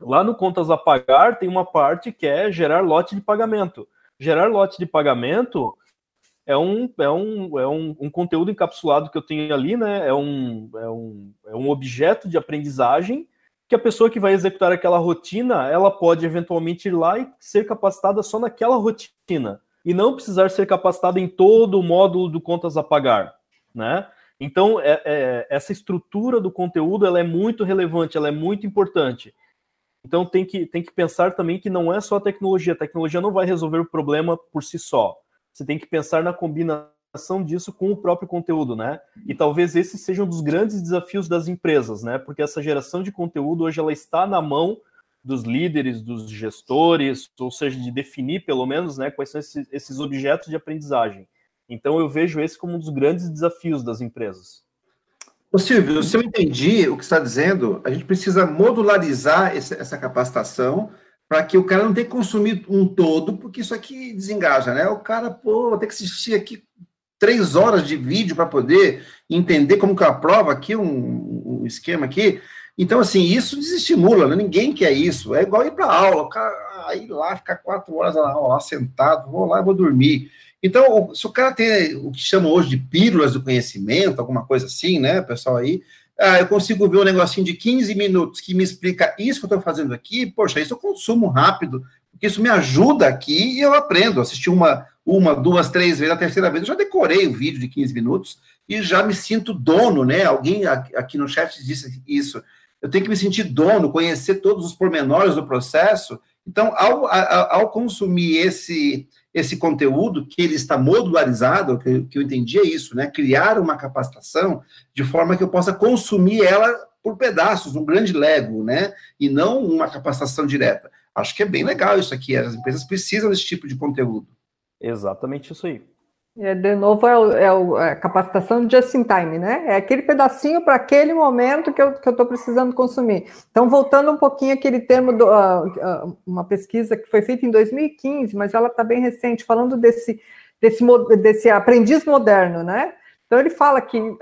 lá no Contas a Pagar tem uma parte que é gerar lote de pagamento. Gerar lote de pagamento é um, é um, é um, um conteúdo encapsulado que eu tenho ali, né? É um, é, um, é um objeto de aprendizagem que a pessoa que vai executar aquela rotina, ela pode eventualmente ir lá e ser capacitada só naquela rotina e não precisar ser capacitada em todo o módulo do contas a pagar, né? Então, é, é, essa estrutura do conteúdo ela é muito relevante, ela é muito importante. Então, tem que, tem que pensar também que não é só a tecnologia. A tecnologia não vai resolver o problema por si só. Você tem que pensar na combinação disso com o próprio conteúdo, né? E talvez esse seja um dos grandes desafios das empresas, né? Porque essa geração de conteúdo hoje ela está na mão dos líderes, dos gestores, ou seja, de definir pelo menos, né, quais são esses, esses objetos de aprendizagem. Então eu vejo esse como um dos grandes desafios das empresas. Ô Silvio, se eu entendi o que está dizendo, a gente precisa modularizar essa capacitação para que o cara não tenha que consumir um todo, porque isso aqui desengaja, né? O cara, pô, vou ter que assistir aqui três horas de vídeo para poder entender como que eu aprovo aqui um, um, esquema aqui. Então, assim, isso desestimula, né? ninguém quer isso. É igual ir para aula, o cara ir lá, ficar quatro horas aula, lá sentado, vou lá e vou dormir. Então, se o cara tem o que chamam hoje de pílulas do conhecimento, alguma coisa assim, né, pessoal aí, ah, eu consigo ver um negocinho de 15 minutos que me explica isso que eu estou fazendo aqui, poxa, isso eu consumo rápido, porque isso me ajuda aqui e eu aprendo. Assistir uma, uma, duas, três vezes, a terceira vez eu já decorei o vídeo de 15 minutos e já me sinto dono, né? Alguém aqui no chat disse isso. Eu tenho que me sentir dono, conhecer todos os pormenores do processo. Então, ao, ao, ao consumir esse, esse conteúdo, que ele está modularizado, que, que eu entendi é isso, né? Criar uma capacitação de forma que eu possa consumir ela por pedaços, um grande Lego, né? E não uma capacitação direta. Acho que é bem legal isso aqui. As empresas precisam desse tipo de conteúdo. Exatamente isso aí. É, de novo, é, o, é, é, a capacitação just in time, né? É aquele pedacinho para aquele momento que eu estou precisando consumir. Então, voltando um pouquinho aquele termo, do, uh, uh, uma pesquisa que foi feita em 2015, mas ela está bem recente, falando desse, desse, desse aprendiz moderno, né? Então, ele fala que uh,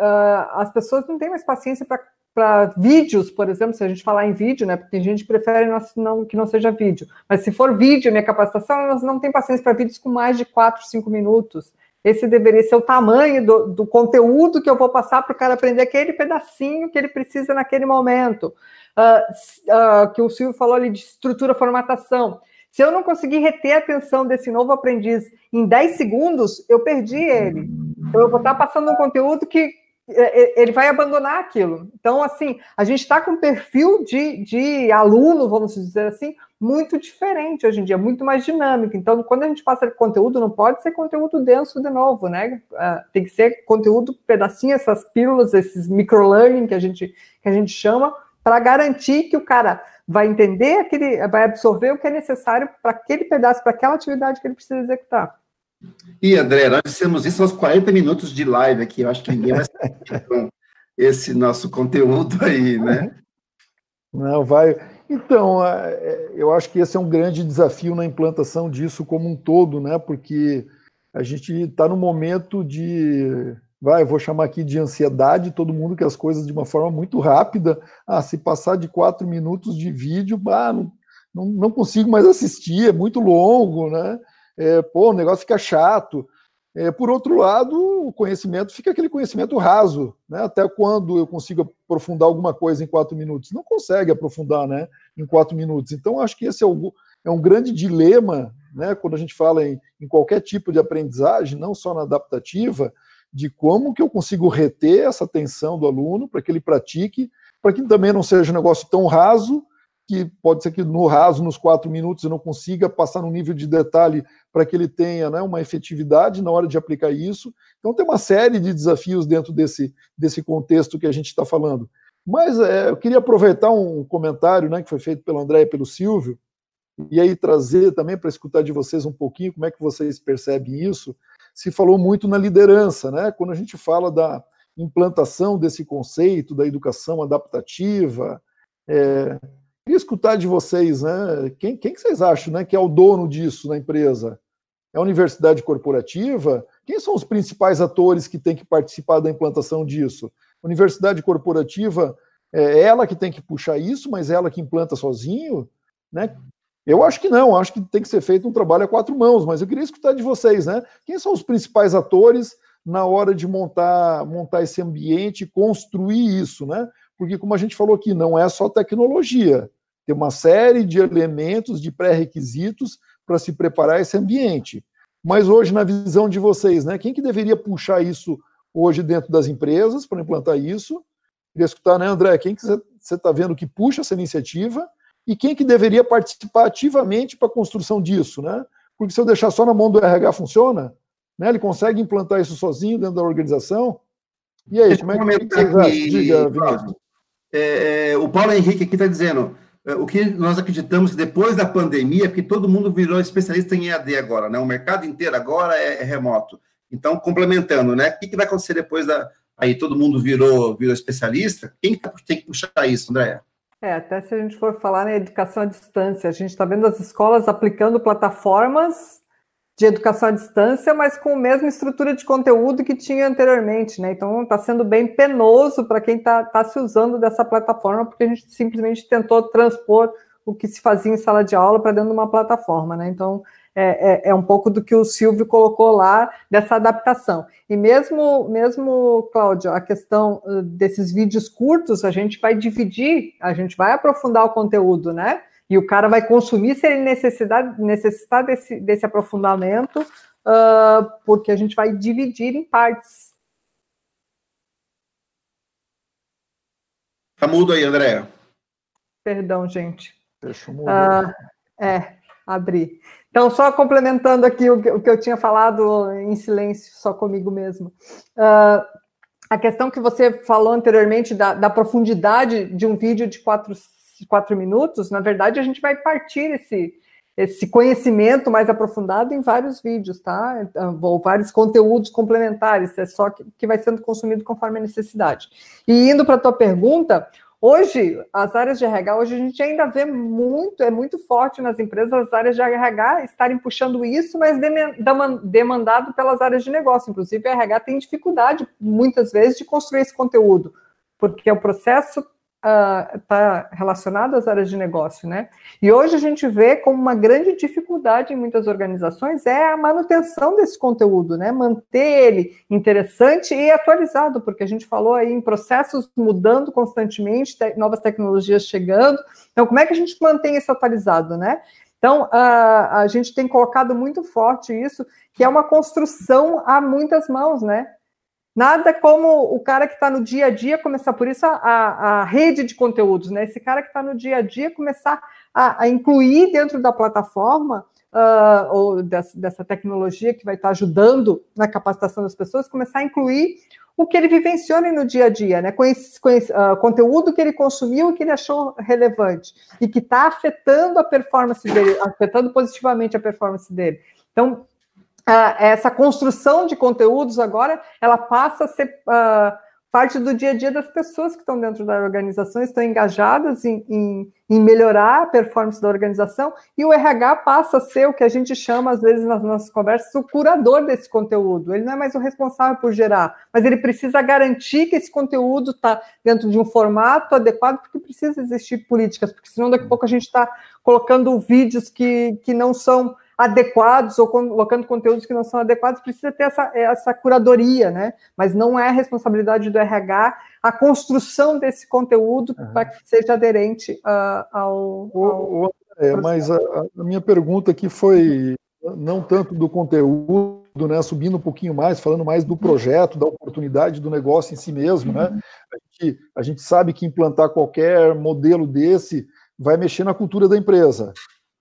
as pessoas não têm mais paciência para vídeos, por exemplo, se a gente falar em vídeo, né? Porque tem gente que prefere não, que não seja vídeo. Mas se for vídeo, minha capacitação, elas não têm paciência para vídeos com mais de 4, 5 minutos. Esse deveria ser o tamanho do, do conteúdo que eu vou passar para o cara aprender aquele pedacinho que ele precisa naquele momento. Uh, uh, que o Silvio falou ali de estrutura, formatação. Se eu não conseguir reter a atenção desse novo aprendiz em 10 segundos, eu perdi ele. Então, eu vou estar passando um conteúdo que é, é, ele vai abandonar aquilo. Então, assim, a gente está com um perfil de, de aluno, vamos dizer assim, muito diferente hoje em dia, muito mais dinâmico. Então, quando a gente passa conteúdo, não pode ser conteúdo denso de novo, né? Uh, tem que ser conteúdo pedacinho, essas pílulas, esses microlearning que a gente, que a gente chama, para garantir que o cara vai entender aquele, vai absorver o que é necessário para aquele pedaço, para aquela atividade que ele precisa executar. E, André, nós dissemos isso aos 40 minutos de live aqui. Eu acho que ninguém vai com esse nosso conteúdo aí, né? Não, vai. Então, é, é, eu acho que esse é um grande desafio na implantação disso como um todo, né? Porque a gente está no momento de, vai, vou chamar aqui de ansiedade, todo mundo quer as coisas de uma forma muito rápida. Ah, se passar de quatro minutos de vídeo, ah, não, não, não consigo mais assistir, é muito longo, né? é, pô, o negócio fica chato. É, por outro lado, o conhecimento fica aquele conhecimento raso, né? Até quando eu consigo aprofundar alguma coisa em quatro minutos? Não consegue aprofundar, né? Em quatro minutos. Então, acho que esse é, o, é um grande dilema, né? Quando a gente fala em, em qualquer tipo de aprendizagem, não só na adaptativa, de como que eu consigo reter essa atenção do aluno para que ele pratique, para que também não seja um negócio tão raso que pode ser que no raso, nos quatro minutos, eu não consiga passar no nível de detalhe para que ele tenha né, uma efetividade na hora de aplicar isso. Então, tem uma série de desafios dentro desse, desse contexto que a gente está falando. Mas é, eu queria aproveitar um comentário né, que foi feito pelo André e pelo Silvio, e aí trazer também para escutar de vocês um pouquinho como é que vocês percebem isso. Se falou muito na liderança, né? Quando a gente fala da implantação desse conceito da educação adaptativa, é, Queria escutar de vocês, né? Quem, quem que vocês acham né, que é o dono disso na empresa? É a universidade corporativa? Quem são os principais atores que têm que participar da implantação disso? Universidade corporativa é ela que tem que puxar isso, mas é ela que implanta sozinho? Né? Eu acho que não, acho que tem que ser feito um trabalho a quatro mãos, mas eu queria escutar de vocês, né? Quem são os principais atores na hora de montar, montar esse ambiente, construir isso, né? Porque, como a gente falou aqui, não é só tecnologia, tem uma série de elementos, de pré-requisitos para se preparar esse ambiente. Mas hoje, na visão de vocês, né, quem que deveria puxar isso hoje dentro das empresas para implantar isso? Queria escutar, né, André? Quem que você está vendo que puxa essa iniciativa e quem que deveria participar ativamente para a construção disso, né? Porque se eu deixar só na mão do RH, funciona? Né? Ele consegue implantar isso sozinho dentro da organização? E aí, como é que, vocês acham? Diga, Vinícius. É, é, o Paulo Henrique aqui está dizendo, é, o que nós acreditamos que depois da pandemia, porque todo mundo virou especialista em EAD agora, né? O mercado inteiro agora é, é remoto. Então, complementando, né? O que, que vai acontecer depois da. Aí todo mundo virou, virou especialista? Quem tem que puxar isso, André? É, até se a gente for falar na educação à distância, a gente está vendo as escolas aplicando plataformas de educação à distância, mas com a mesma estrutura de conteúdo que tinha anteriormente, né? Então está sendo bem penoso para quem está tá se usando dessa plataforma, porque a gente simplesmente tentou transpor o que se fazia em sala de aula para dentro de uma plataforma, né? Então é, é, é, um pouco do que o Silvio colocou lá dessa adaptação. E mesmo, mesmo, Cláudio, a questão desses vídeos curtos, a gente vai dividir, a gente vai aprofundar o conteúdo, né? E o cara vai consumir se ele necessitar, necessitar desse, desse aprofundamento, uh, porque a gente vai dividir em partes. Tá mudo aí, André. Perdão, gente. Deixa eu uh, É, abri. Então, só complementando aqui o que, o que, eu tinha falado em silêncio, só comigo mesmo. Uh, a questão que você falou anteriormente da, da profundidade de um vídeo de quatro quatro minutos, na verdade, a gente vai partir esse, esse conhecimento mais aprofundado em vários vídeos, tá? Ou vários conteúdos complementares, é só que, que vai sendo consumido conforme a necessidade. E indo para a tua pergunta, hoje, as áreas de RH, hoje a gente ainda vê muito, é muito forte nas empresas as áreas de RH estarem puxando isso, mas demandado pelas áreas de negócio. Inclusive, a RH tem dificuldade, muitas vezes, de construir esse conteúdo, porque o processo está uh, relacionado às áreas de negócio, né? E hoje a gente vê como uma grande dificuldade em muitas organizações é a manutenção desse conteúdo, né? Manter ele interessante e atualizado, porque a gente falou aí em processos mudando constantemente, te novas tecnologias chegando. Então, como é que a gente mantém isso atualizado, né? Então, a, a gente tem colocado muito forte isso, que é uma construção a muitas mãos, né? Nada como o cara que está no dia a dia começar, por isso a, a, rede de conteúdos, né? Esse cara que está no dia a dia começar a, a incluir dentro da plataforma uh, ou dessa, dessa, tecnologia que vai estar tá ajudando na capacitação das pessoas, começar a incluir o que ele vivenciona no dia a dia, né? Com esse, com esse uh, conteúdo que ele consumiu e que ele achou relevante e que está afetando a performance dele, afetando positivamente a performance dele. Então, uh, essa construção de conteúdos agora, ela passa a ser uh, parte do dia a dia das pessoas que estão dentro da organização, estão engajadas em, em, em, melhorar a performance da organização, e o RH passa a ser o que a gente chama, às vezes, nas nossas conversas, o curador desse conteúdo. Ele não é mais o responsável por gerar, mas ele precisa garantir que esse conteúdo está dentro de um formato adequado, porque precisa existir políticas, porque senão daqui a pouco a gente está colocando vídeos que, que não são adequados ou colocando conteúdos que não são adequados, precisa ter essa, essa curadoria, né? Mas não é responsabilidade do RH a construção desse conteúdo uhum. para que seja aderente uh, ao. ao é, mas a, a, minha pergunta aqui foi não tanto do conteúdo, né? Subindo um pouquinho mais, falando mais do projeto, da oportunidade do negócio em si mesmo, né? uhum. né? A gente, a gente sabe que implantar qualquer modelo desse vai mexer na cultura da empresa.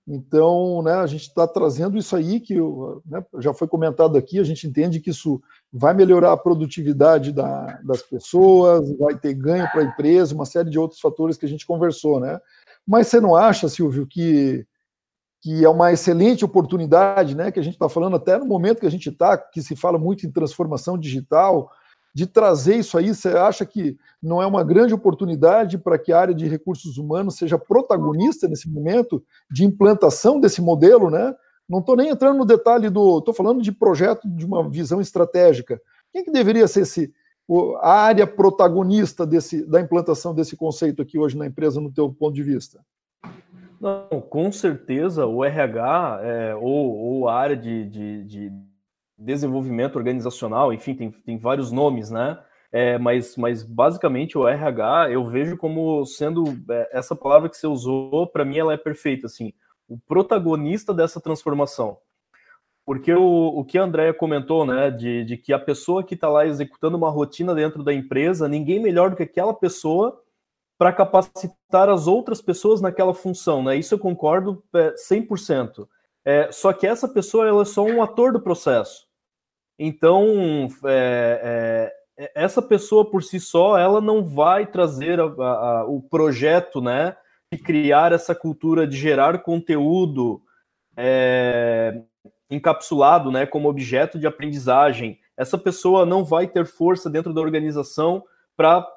Então, né, a gente está trazendo isso aí que né, já foi comentado aqui. A gente entende que isso vai melhorar a produtividade da, das pessoas, vai ter ganho para a empresa, uma série de outros fatores que a gente conversou, né? Mas você não acha, Silvio, que que é uma excelente oportunidade, né? Que a gente está falando até no momento que a gente está, que se fala muito em transformação digital, de trazer isso aí? Você acha que não é uma grande oportunidade para que a área de recursos humanos seja protagonista nesse momento de implantação desse modelo, né? Não estou nem entrando no detalhe do. Estou falando de projeto de uma visão estratégica. Quem que deveria ser esse, a área protagonista desse, da implantação desse conceito aqui hoje na empresa, no teu ponto de vista? Não, com certeza o RH é, ou, ou, a área de, de, de desenvolvimento organizacional, enfim, tem, tem vários nomes, né? É, mas, mas basicamente o RH eu vejo como sendo é, essa palavra que você usou, para mim ela é perfeita, assim, o protagonista dessa transformação. Porque o, o que a Andrea comentou, né, de, de que a pessoa que está lá executando uma rotina dentro da empresa, ninguém melhor do que aquela pessoa para capacitar as outras pessoas naquela função, né? Isso eu concordo é, 100%. É, só que essa pessoa ela é só um ator do processo. Então, é, é, essa pessoa por si só, ela não vai trazer a, a, o projeto, né, de criar essa cultura de gerar conteúdo é, encapsulado, né, como objeto de aprendizagem. Essa pessoa não vai ter força dentro da organização para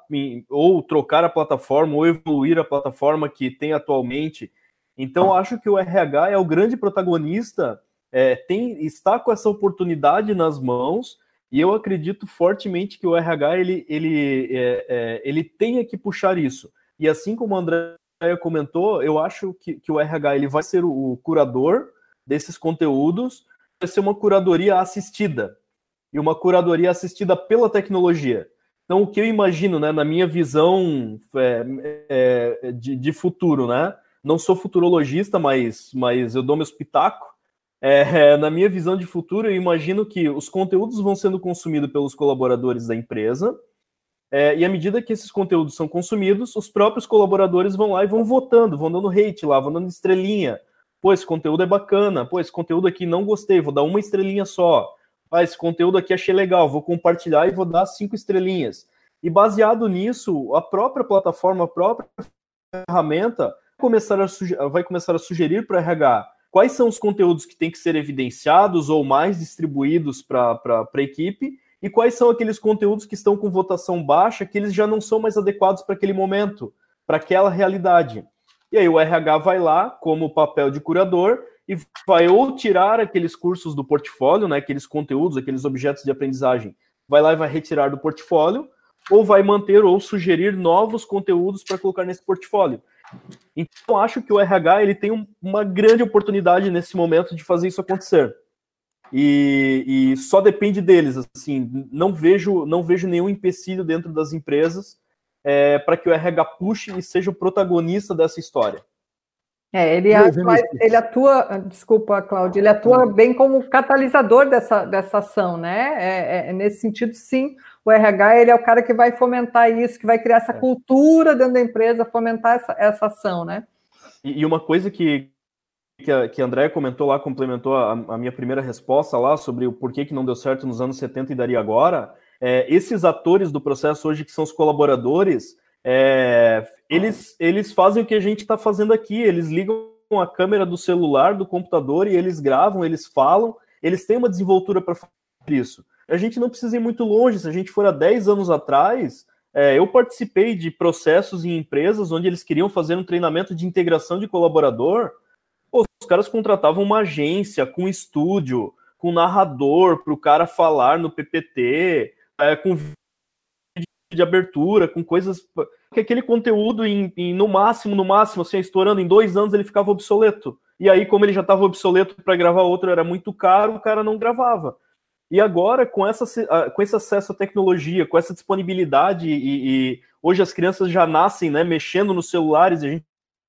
ou trocar a plataforma ou evoluir a plataforma que tem atualmente. Então, acho que o RH é o grande protagonista, é, tem, está com essa oportunidade nas mãos, e eu acredito fortemente que o RH ele, ele, é, é, ele tenha que puxar isso. E assim como o André comentou, eu acho que, que o RH ele vai ser o, o curador desses conteúdos, vai ser uma curadoria assistida, e uma curadoria assistida pela tecnologia. Então, o que eu imagino, né, na minha visão é, é, de, de futuro, né, não sou futurologista, mas, mas eu dou meu espetáculo. É, na minha visão de futuro, eu imagino que os conteúdos vão sendo consumidos pelos colaboradores da empresa, é, e à medida que esses conteúdos são consumidos, os próprios colaboradores vão lá e vão votando, vão dando hate lá, vão dando estrelinha. Pô, esse conteúdo é bacana. Pô, esse conteúdo aqui não gostei, vou dar uma estrelinha só. Ah, esse conteúdo aqui achei legal, vou compartilhar e vou dar cinco estrelinhas. E baseado nisso, a própria plataforma, a própria ferramenta começar a, vai começar a sugerir para RH quais são os conteúdos que têm que ser evidenciados ou mais distribuídos para a equipe e quais são aqueles conteúdos que estão com votação baixa que eles já não são mais adequados para aquele momento, para aquela realidade. E aí o RH vai lá como papel de curador e vai ou tirar aqueles cursos do portfólio, né, aqueles conteúdos, aqueles objetos de aprendizagem, vai lá e vai retirar do portfólio, ou vai manter ou sugerir novos conteúdos para colocar nesse portfólio. Então, acho que o RH ele tem um, uma grande oportunidade nesse momento de fazer isso acontecer. E, e, só depende deles. Assim, não vejo, não vejo nenhum empecilho dentro das empresas é, para que o RH puxe e seja o protagonista dessa história. É, ele, atua, ele atua, desculpa, Cláudia, ele atua bem como catalisador dessa, dessa ação, né? É, é, nesse sentido, sim, o RH ele é o cara que vai fomentar isso, que vai criar essa é. cultura dentro da empresa, fomentar essa, essa ação, né? E, e uma coisa que, que a, que a André comentou lá, complementou a, a, minha primeira resposta lá sobre o porquê que não deu certo nos anos 70 e daria agora, é, esses atores do processo hoje, que são os colaboradores, é, eles, eles fazem o que a gente está fazendo aqui, eles ligam a câmera do celular, do computador, e eles gravam, eles falam, eles têm uma desenvoltura para fazer isso. A gente não precisa ir muito longe, se a gente for há 10 anos atrás, é, eu participei de processos em empresas onde eles queriam fazer um treinamento de integração de colaborador, Pô, os caras contratavam uma agência com estúdio, com narrador para o cara falar no PPT, é, com de abertura, com coisas que aquele conteúdo em, em, no máximo, no máximo, assim, estourando em dois anos ele ficava obsoleto. E aí, como ele já estava obsoleto para gravar outro, era muito caro, o cara não gravava. E agora, com, essa, com esse acesso à tecnologia, com essa disponibilidade, e, e hoje as crianças já nascem né, mexendo nos celulares, a gente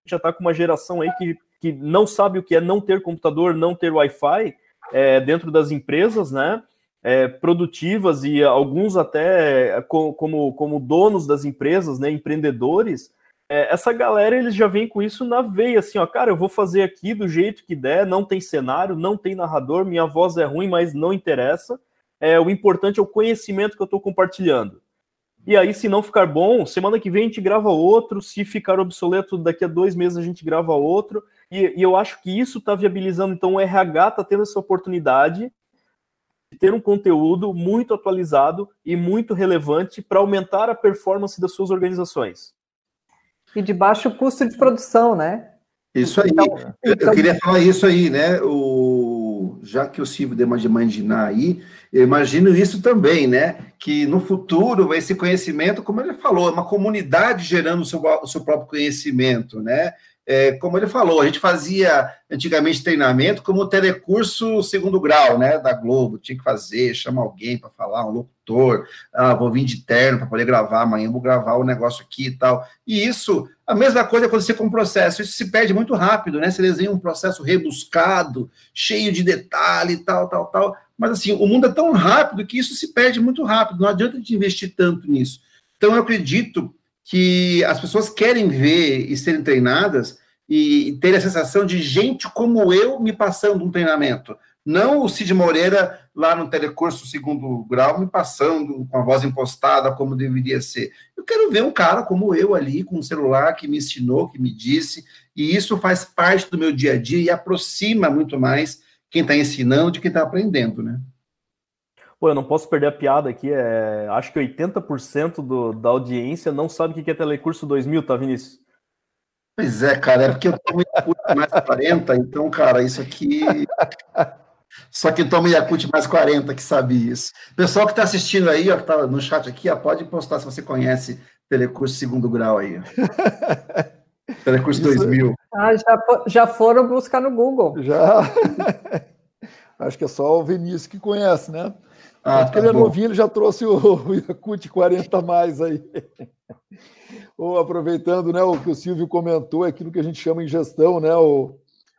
já está com uma geração aí que, que não sabe o que é não ter computador, não ter Wi-Fi é, dentro das empresas, né? é, produtivas e alguns até como, como donos das empresas, né, empreendedores, é, essa galera eles já vem com isso na veia, assim, ó, cara, eu vou fazer aqui do jeito que der, não tem cenário, não tem narrador, minha voz é ruim, mas não interessa. É, o importante é o conhecimento que eu estou compartilhando. E aí, se não ficar bom, semana que vem a gente grava outro. Se ficar obsoleto, daqui a dois meses a gente grava outro. E, e eu acho que isso está viabilizando. Então, o RH está tendo essa oportunidade ter um conteúdo muito atualizado e muito relevante para aumentar a performance das suas organizações. E de baixo custo de produção, né? Isso aí. Então, eu, então... eu, queria falar isso aí, né? O, já que o Silvio deu uma de imaginar aí, eu imagino isso também, né? Que no futuro esse conhecimento, como ele falou, é uma comunidade gerando o seu, o seu próprio conhecimento, né? É, como ele falou, a gente fazia antigamente treinamento como telecurso segundo grau, né, da Globo, tinha que fazer, chamar alguém para falar, um locutor, ah, vou vir de terno para poder gravar, amanhã vou gravar o negócio aqui e tal. E isso, a mesma coisa acontecer com o processo, isso se perde muito rápido, né, você desenha um processo rebuscado, cheio de detalhe, tal, tal, tal, mas assim, o mundo é tão rápido que isso se perde muito rápido, não adianta a gente investir tanto nisso. Então, eu acredito que as pessoas querem ver e serem treinadas e ter a sensação de gente como eu me passando um treinamento. Não o Cid Moreira lá no telecurso segundo grau me passando com a voz impostada como deveria ser. Eu quero ver um cara como eu ali, com um celular que me ensinou, que me disse, e isso faz parte do meu dia a dia e aproxima muito mais quem está ensinando de quem está aprendendo, né? Pô, eu não posso perder a piada aqui. É... Acho que 80% do, da audiência não sabe o que é Telecurso 2000, tá, Vinícius? Pois é, cara, é porque eu tomo Yakut mais 40, então, cara, isso aqui. Só que toma Yakut mais 40 que sabe isso. Pessoal que está assistindo aí, ó, que está no chat aqui, ó, pode postar se você conhece Telecurso segundo grau aí. Telecurso isso... 2000. Ah, já, já foram buscar no Google. Já. Acho que é só o Vinícius que conhece, né? Ah, Porque tá ele é novinho, ele já trouxe o, o Yakut 40 mais aí. Ou aproveitando né, o que o Silvio comentou, é aquilo que a gente chama em gestão, né? O,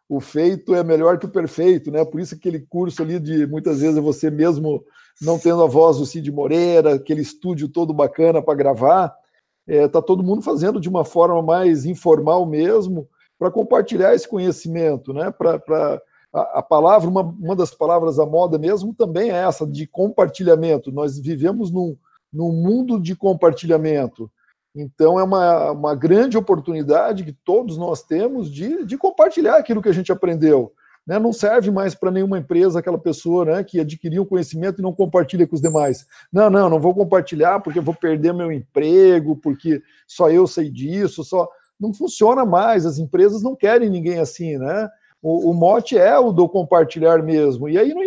o feito é melhor que o perfeito, né? Por isso aquele curso ali de muitas vezes é você mesmo não tendo a voz do Cid Moreira, aquele estúdio todo bacana para gravar, está é, tá todo mundo fazendo de uma forma mais informal mesmo para compartilhar esse conhecimento, né? Para a, a, palavra, uma, uma das palavras da moda mesmo também é essa, de compartilhamento. Nós vivemos num, num mundo de compartilhamento. Então, é uma, uma grande oportunidade que todos nós temos de, de compartilhar aquilo que a gente aprendeu. Né? Não serve mais para nenhuma empresa aquela pessoa né, que adquiriu um conhecimento e não compartilha com os demais. Não, não, não vou compartilhar porque vou perder meu emprego, porque só eu sei disso, só. Não funciona mais, as empresas não querem ninguém assim, né? O, o, mote é o do compartilhar mesmo. E aí não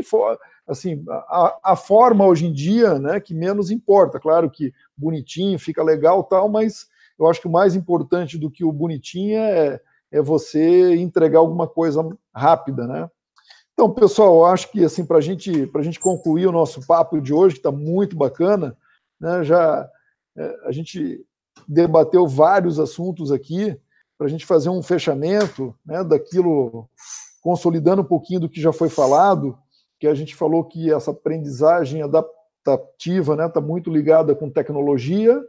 assim, a, a, forma hoje em dia, né, que menos importa. Claro que bonitinho, fica legal tal, mas eu acho que o mais importante do que o bonitinho é, é você entregar alguma coisa rápida, né? Então, pessoal, eu acho que assim para gente, a gente concluir o nosso papo de hoje, que está muito bacana, né, já é, a gente debateu vários assuntos aqui para a gente fazer um fechamento né, daquilo, consolidando um pouquinho do que já foi falado, que a gente falou que essa aprendizagem adaptativa está né, tá muito ligada com tecnologia.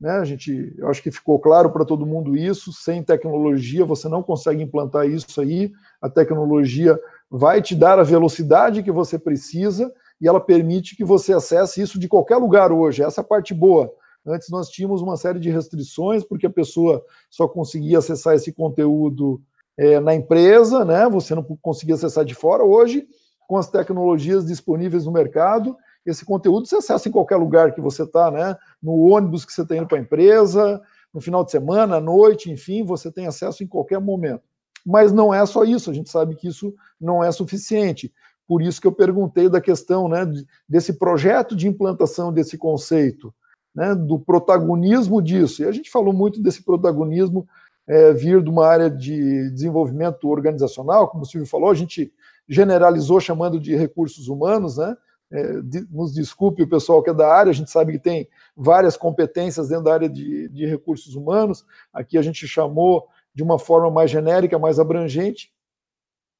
Né, a gente, eu acho que ficou claro para todo mundo isso. Sem tecnologia, você não consegue implantar isso aí. A tecnologia vai te dar a velocidade que você precisa e ela permite que você acesse isso de qualquer lugar hoje. Essa é a parte boa. Antes nós tínhamos uma série de restrições, porque a pessoa só conseguia acessar esse conteúdo é, na empresa, né? Você não conseguia acessar de fora. Hoje com as tecnologias disponíveis no mercado, esse conteúdo você acessa em qualquer lugar que você está, né? No ônibus que você está indo para a empresa, no final de semana, à noite, enfim, você tem acesso em qualquer momento. Mas não é só isso, a gente sabe que isso não é suficiente. Por isso que eu perguntei da questão né, desse projeto de implantação desse conceito, né, do protagonismo disso. E a gente falou muito desse protagonismo é, vir de uma área de desenvolvimento organizacional, como o Silvio falou, a gente generalizou chamando de recursos humanos, né? É, de, nos desculpe o pessoal que é da área, a gente sabe que tem várias competências dentro da área de, de recursos humanos. Aqui a gente chamou de uma forma mais genérica, mais abrangente,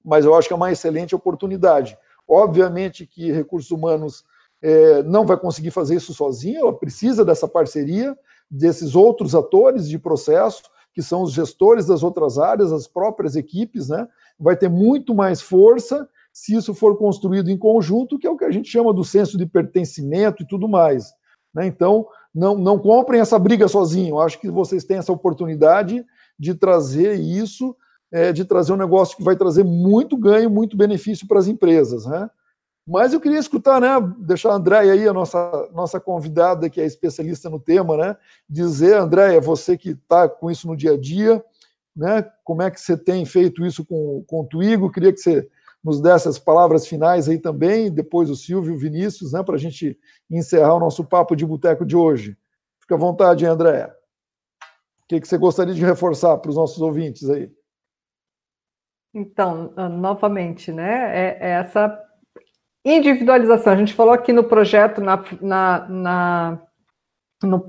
mas eu acho que é uma excelente oportunidade. Obviamente que recursos humanos é, não vai conseguir fazer isso sozinho, ela precisa dessa parceria desses outros atores de processo, que são os gestores das outras áreas, as próprias equipes, né? vai ter muito mais força se isso for construído em conjunto, que é o que a gente chama do senso de pertencimento e tudo mais. Né? Então, não, não comprem essa briga sozinho. Acho que vocês têm essa oportunidade de trazer isso, é, de trazer um negócio que vai trazer muito ganho, muito benefício para as empresas. Né? Mas eu queria escutar, né, deixar a Andréia aí, a nossa, nossa convidada, que é especialista no tema, né, dizer, Andréia, você que está com isso no dia a dia, né? Como é que você tem feito isso com, com o Twigo? Queria que você nos desse as palavras finais aí também, depois o Silvio o Vinícius, né, para a gente encerrar o nosso papo de boteco de hoje. Fica à vontade, André. O que, que você gostaria de reforçar para os nossos ouvintes aí? Então, ah, novamente, né, é, é essa individualização. A gente falou aqui no projeto, na, na, na no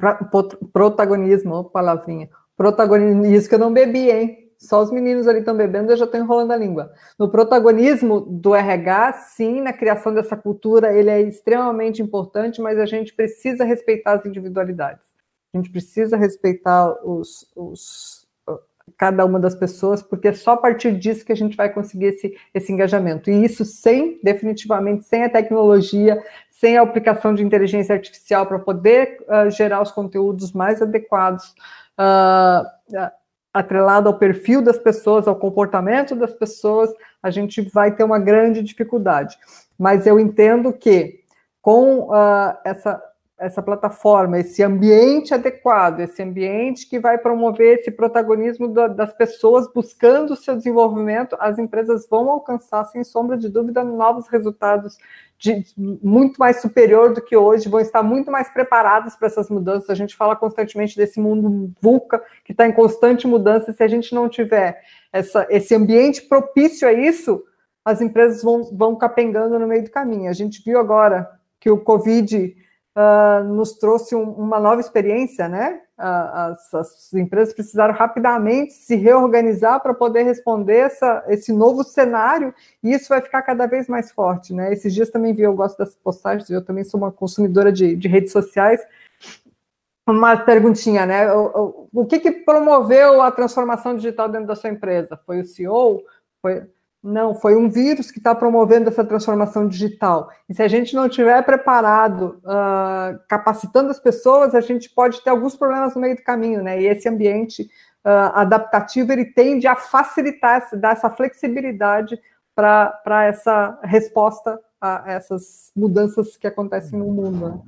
protagonismo, palavrinha, protagonismo, que eu não bebi, hein? Só os meninos ali estão bebendo, eu já estou enrolando a língua. No protagonismo do RH, sim, na criação dessa cultura, ele é extremamente importante, mas a gente precisa respeitar as individualidades. A gente precisa respeitar os, os, cada uma das pessoas, porque é só a partir disso que a gente vai conseguir esse, esse engajamento. E isso sem, definitivamente, sem a tecnologia, sem a aplicação de inteligência artificial para poder uh, gerar os conteúdos mais adequados uh, atrelado ao perfil das pessoas, ao comportamento das pessoas, a gente vai ter uma grande dificuldade. Mas eu entendo que com uh, essa essa plataforma, esse ambiente adequado, esse ambiente que vai promover esse protagonismo da, das pessoas buscando o seu desenvolvimento, as empresas vão alcançar, sem sombra de dúvida, novos resultados de, muito mais superior do que hoje, vão estar muito mais preparadas para essas mudanças. A gente fala constantemente desse mundo VUCA, que está em constante mudança. Se a gente não tiver essa, esse ambiente propício a isso, as empresas vão, vão capengando no meio do caminho. A gente viu agora que o Covid uh, nos trouxe um, uma nova experiência, né? As, as, empresas precisaram rapidamente se reorganizar para poder responder essa, esse novo cenário, e isso vai ficar cada vez mais forte, né? Esses dias também vi, eu gosto das postagens, eu também sou uma consumidora de, de redes sociais, uma perguntinha, né? O, o, o que, que promoveu a transformação digital dentro da sua empresa? Foi o CEO? Foi não, foi um vírus que está promovendo essa transformação digital. E se a gente não estiver preparado, uh, capacitando as pessoas, a gente pode ter alguns problemas no meio do caminho, né? E esse ambiente uh, adaptativo ele tende a facilitar, dar essa flexibilidade para essa resposta a essas mudanças que acontecem no mundo. Né?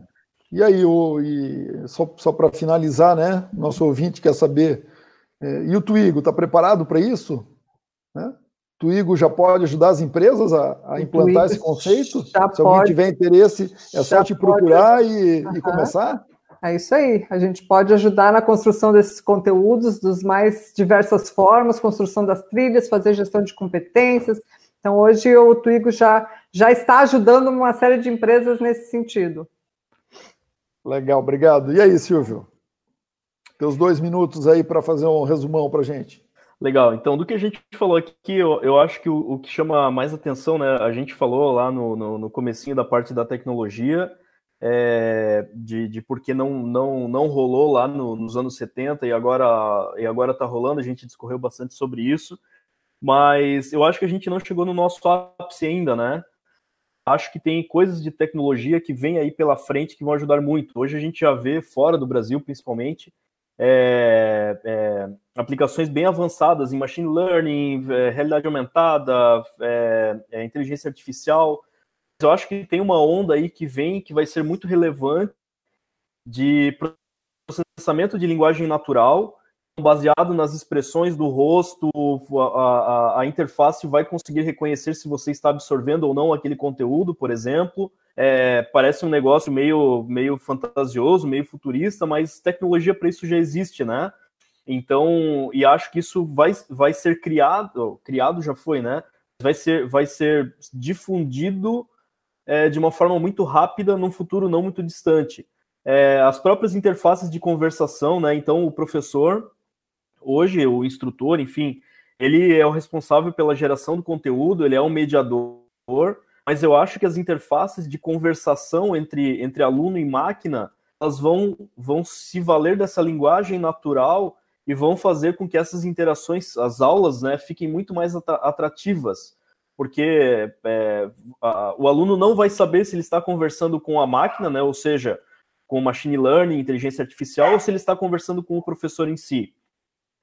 E aí, o, e só, só para finalizar, né? Nosso ouvinte quer saber. É, e o Twigo, está preparado para isso? Né? Twigo já pode ajudar as empresas a, a implantar esse conceito? Se pode, alguém tiver interesse, é só te procurar e, uhum. e começar? É isso aí. A gente pode ajudar na construção desses conteúdos, dos mais diversas formas, construção das trilhas, fazer gestão de competências. Então, hoje o Twigo já, já está ajudando uma série de empresas nesse sentido. Legal, obrigado. E aí, Silvio? Teus dois minutos aí para fazer um resumão para gente. Legal. Então, do que a gente falou aqui, eu, eu acho que o, o, que chama mais atenção, né? A gente falou lá no, no, no comecinho da parte da tecnologia, é, de, de porque não, não, não rolou lá no, nos anos 70 e agora e agora está rolando, a gente discorreu bastante sobre isso, mas eu acho que a gente não chegou no nosso ápice ainda, né? Acho que tem coisas de tecnologia que vem aí pela frente que vão ajudar muito. Hoje a gente já vê, fora do Brasil principalmente, é, é, aplicações bem avançadas em machine learning, é, realidade aumentada, é, é, inteligência artificial, eu acho que tem uma onda aí que vem que vai ser muito relevante de processamento de linguagem natural, baseado nas expressões do rosto, a, a, a, interface vai conseguir reconhecer se você está absorvendo ou não aquele conteúdo, por exemplo. É, parece um negócio meio, meio fantasioso, meio futurista, mas tecnologia para isso já existe, né? Então, e acho que isso vai, vai ser criado, criado já foi, né? Vai ser, vai ser difundido é, de uma forma muito rápida num futuro não muito distante. É, as próprias interfaces de conversação, né? Então, o professor, hoje, o instrutor, enfim, ele é o responsável pela geração do conteúdo, ele é um mediador, mas eu acho que as interfaces de conversação entre, entre aluno e máquina, elas vão, vão se valer dessa linguagem natural e vão fazer com que essas interações, as aulas, né, fiquem muito mais atrativas porque é, a, o aluno não vai saber se ele está conversando com a máquina, né, ou seja, com machine learning, inteligência artificial, ou se ele está conversando com o professor em si.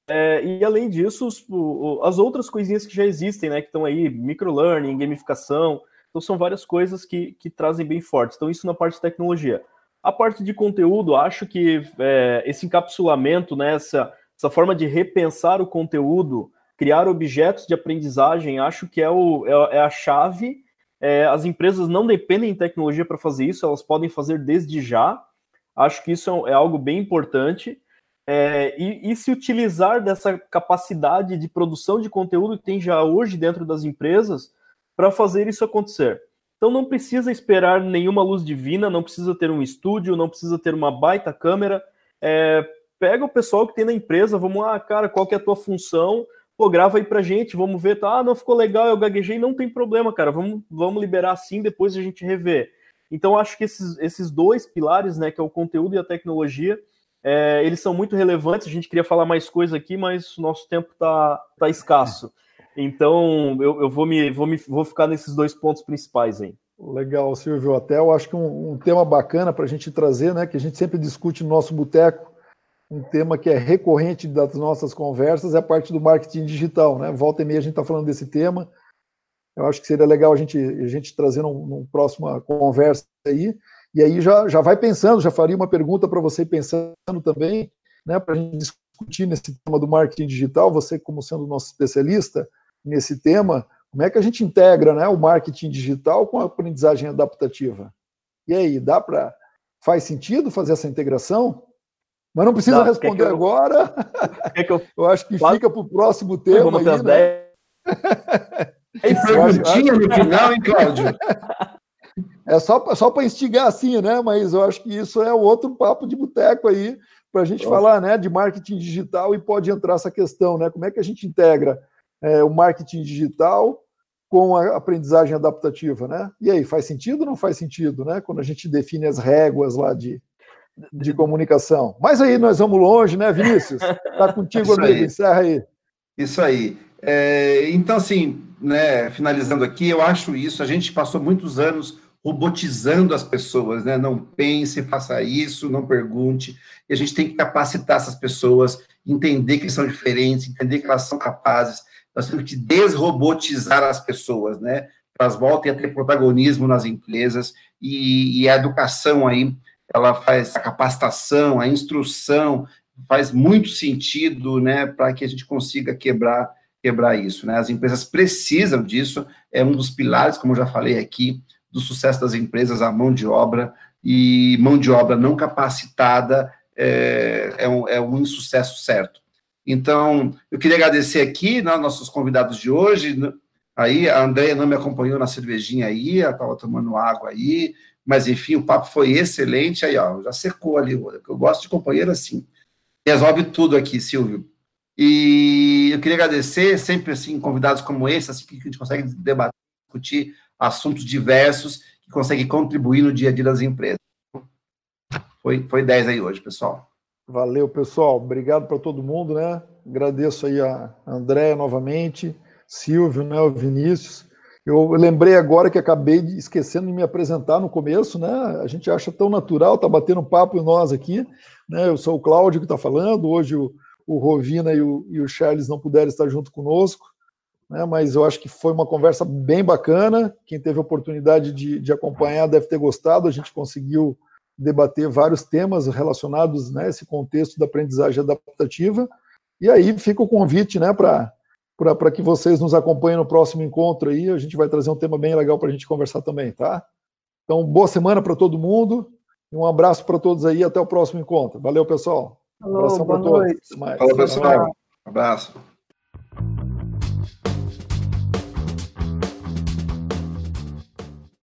É, e além disso, os, o, as outras coisinhas que já existem, né, que estão aí, microlearning, gamificação, então são várias coisas que, que trazem bem forte. Então isso na parte de tecnologia. A parte de conteúdo, acho que é, esse encapsulamento, né, essa, essa forma de repensar o conteúdo, criar objetos de aprendizagem, acho que é, o, é, é a chave. É, as empresas não dependem de tecnologia para fazer isso, elas podem fazer desde já. Acho que isso é, é algo bem importante. É, e, e, se utilizar dessa capacidade de produção de conteúdo que tem já hoje dentro das empresas para fazer isso acontecer. Então não precisa esperar nenhuma luz divina, não precisa ter um estúdio, não precisa ter uma baita câmera. É, pega o pessoal que tem na empresa, vamos lá, cara, qual que é a tua função? pô, grava aí pra gente, vamos ver, tá? Ah, não ficou legal, eu gaguejei, não tem problema, cara, vamos, vamos liberar assim, depois a gente revê. Então, acho que esses, esses dois pilares, né, que é o conteúdo e a tecnologia, é, eles são muito relevantes. A gente queria falar mais coisa aqui, mas o nosso tempo tá, tá escasso. Então, eu, eu vou, me, vou, me, vou ficar nesses dois pontos principais aí. Legal, Silvio. Até eu acho que um, um tema bacana para a gente trazer, né, que a gente sempre discute no nosso boteco, um tema que é recorrente das nossas conversas é a parte do marketing digital, né? Volta e meia a gente está falando desse tema. Eu acho que seria legal a gente, a gente trazer num, num próxima conversa aí. E aí já, já vai pensando, já faria uma pergunta para você pensando também, né? Para a gente discutir nesse tema do marketing digital, você como sendo nosso especialista nesse tema, como é que a gente integra né, o marketing digital com a aprendizagem adaptativa? E aí, dá para. Faz sentido fazer essa integração? Mas não precisa não, responder eu... agora. Eu... eu... acho que fica para o próximo tema. Vamos ter as né? Tem perguntinha no final, hein, Cláudio? É só, só para instigar assim, né? Mas eu acho que isso é outro papo de boteco aí, para a gente Nossa. falar né, de marketing digital e pode entrar essa questão, né? Como é que a gente integra é, o marketing digital com a aprendizagem adaptativa, né? E aí, faz sentido ou não faz sentido, né? Quando a gente define as réguas lá de, de comunicação. Mas aí nós vamos longe, né, Vinícius? Está contigo, amigo. Aí. Encerra aí. Isso aí. É, então, assim, né, finalizando aqui, eu acho isso. A gente passou muitos anos robotizando as pessoas, né? Não pense, faça isso, não pergunte. E a gente tem que capacitar essas pessoas, entender que são diferentes, entender que elas são capazes. Nós temos que desrobotizar as pessoas, né? Elas voltem a ter protagonismo nas empresas e, e a educação aí ela faz a capacitação, a instrução, faz muito sentido, né, para que a gente consiga quebrar quebrar isso, né? As empresas precisam disso, é um dos pilares, como eu já falei aqui, do sucesso das empresas, a mão de obra, e mão de obra não capacitada é, é, um, é um insucesso certo. Então, eu queria agradecer aqui, né, nossos convidados de hoje, aí a Andréia não me acompanhou na cervejinha aí, ela estava tomando água aí, mas enfim, o papo foi excelente, aí ó, já secou ali, eu gosto de companheiro assim, resolve tudo aqui, Silvio. E eu queria agradecer sempre assim convidados como esse, assim que a gente consegue debater, discutir assuntos diversos que conseguem contribuir no dia a dia das empresas. Foi, foi 10 aí hoje, pessoal. Valeu, pessoal. Obrigado para todo mundo, né? Agradeço aí a Andréia novamente, Silvio, né, o Vinícius. Eu lembrei agora que acabei de, esquecendo de me apresentar no começo, né? A gente acha tão natural, tá batendo papo em nós aqui, né? Eu sou o Cláudio que está falando. Hoje o, o Rovina e o, e o Charles não puderam estar junto conosco, né? Mas eu acho que foi uma conversa bem bacana. Quem teve a oportunidade de, de acompanhar deve ter gostado. A gente conseguiu debater vários temas relacionados a né, esse contexto da aprendizagem adaptativa. E aí fica o convite né, para que vocês nos acompanhem no próximo encontro aí. A gente vai trazer um tema bem legal para a gente conversar também, tá? Então, boa semana para todo mundo. Um abraço para todos aí. Até o próximo encontro. Valeu, pessoal. Abraço para todos. Falou, pessoal. Um abraço.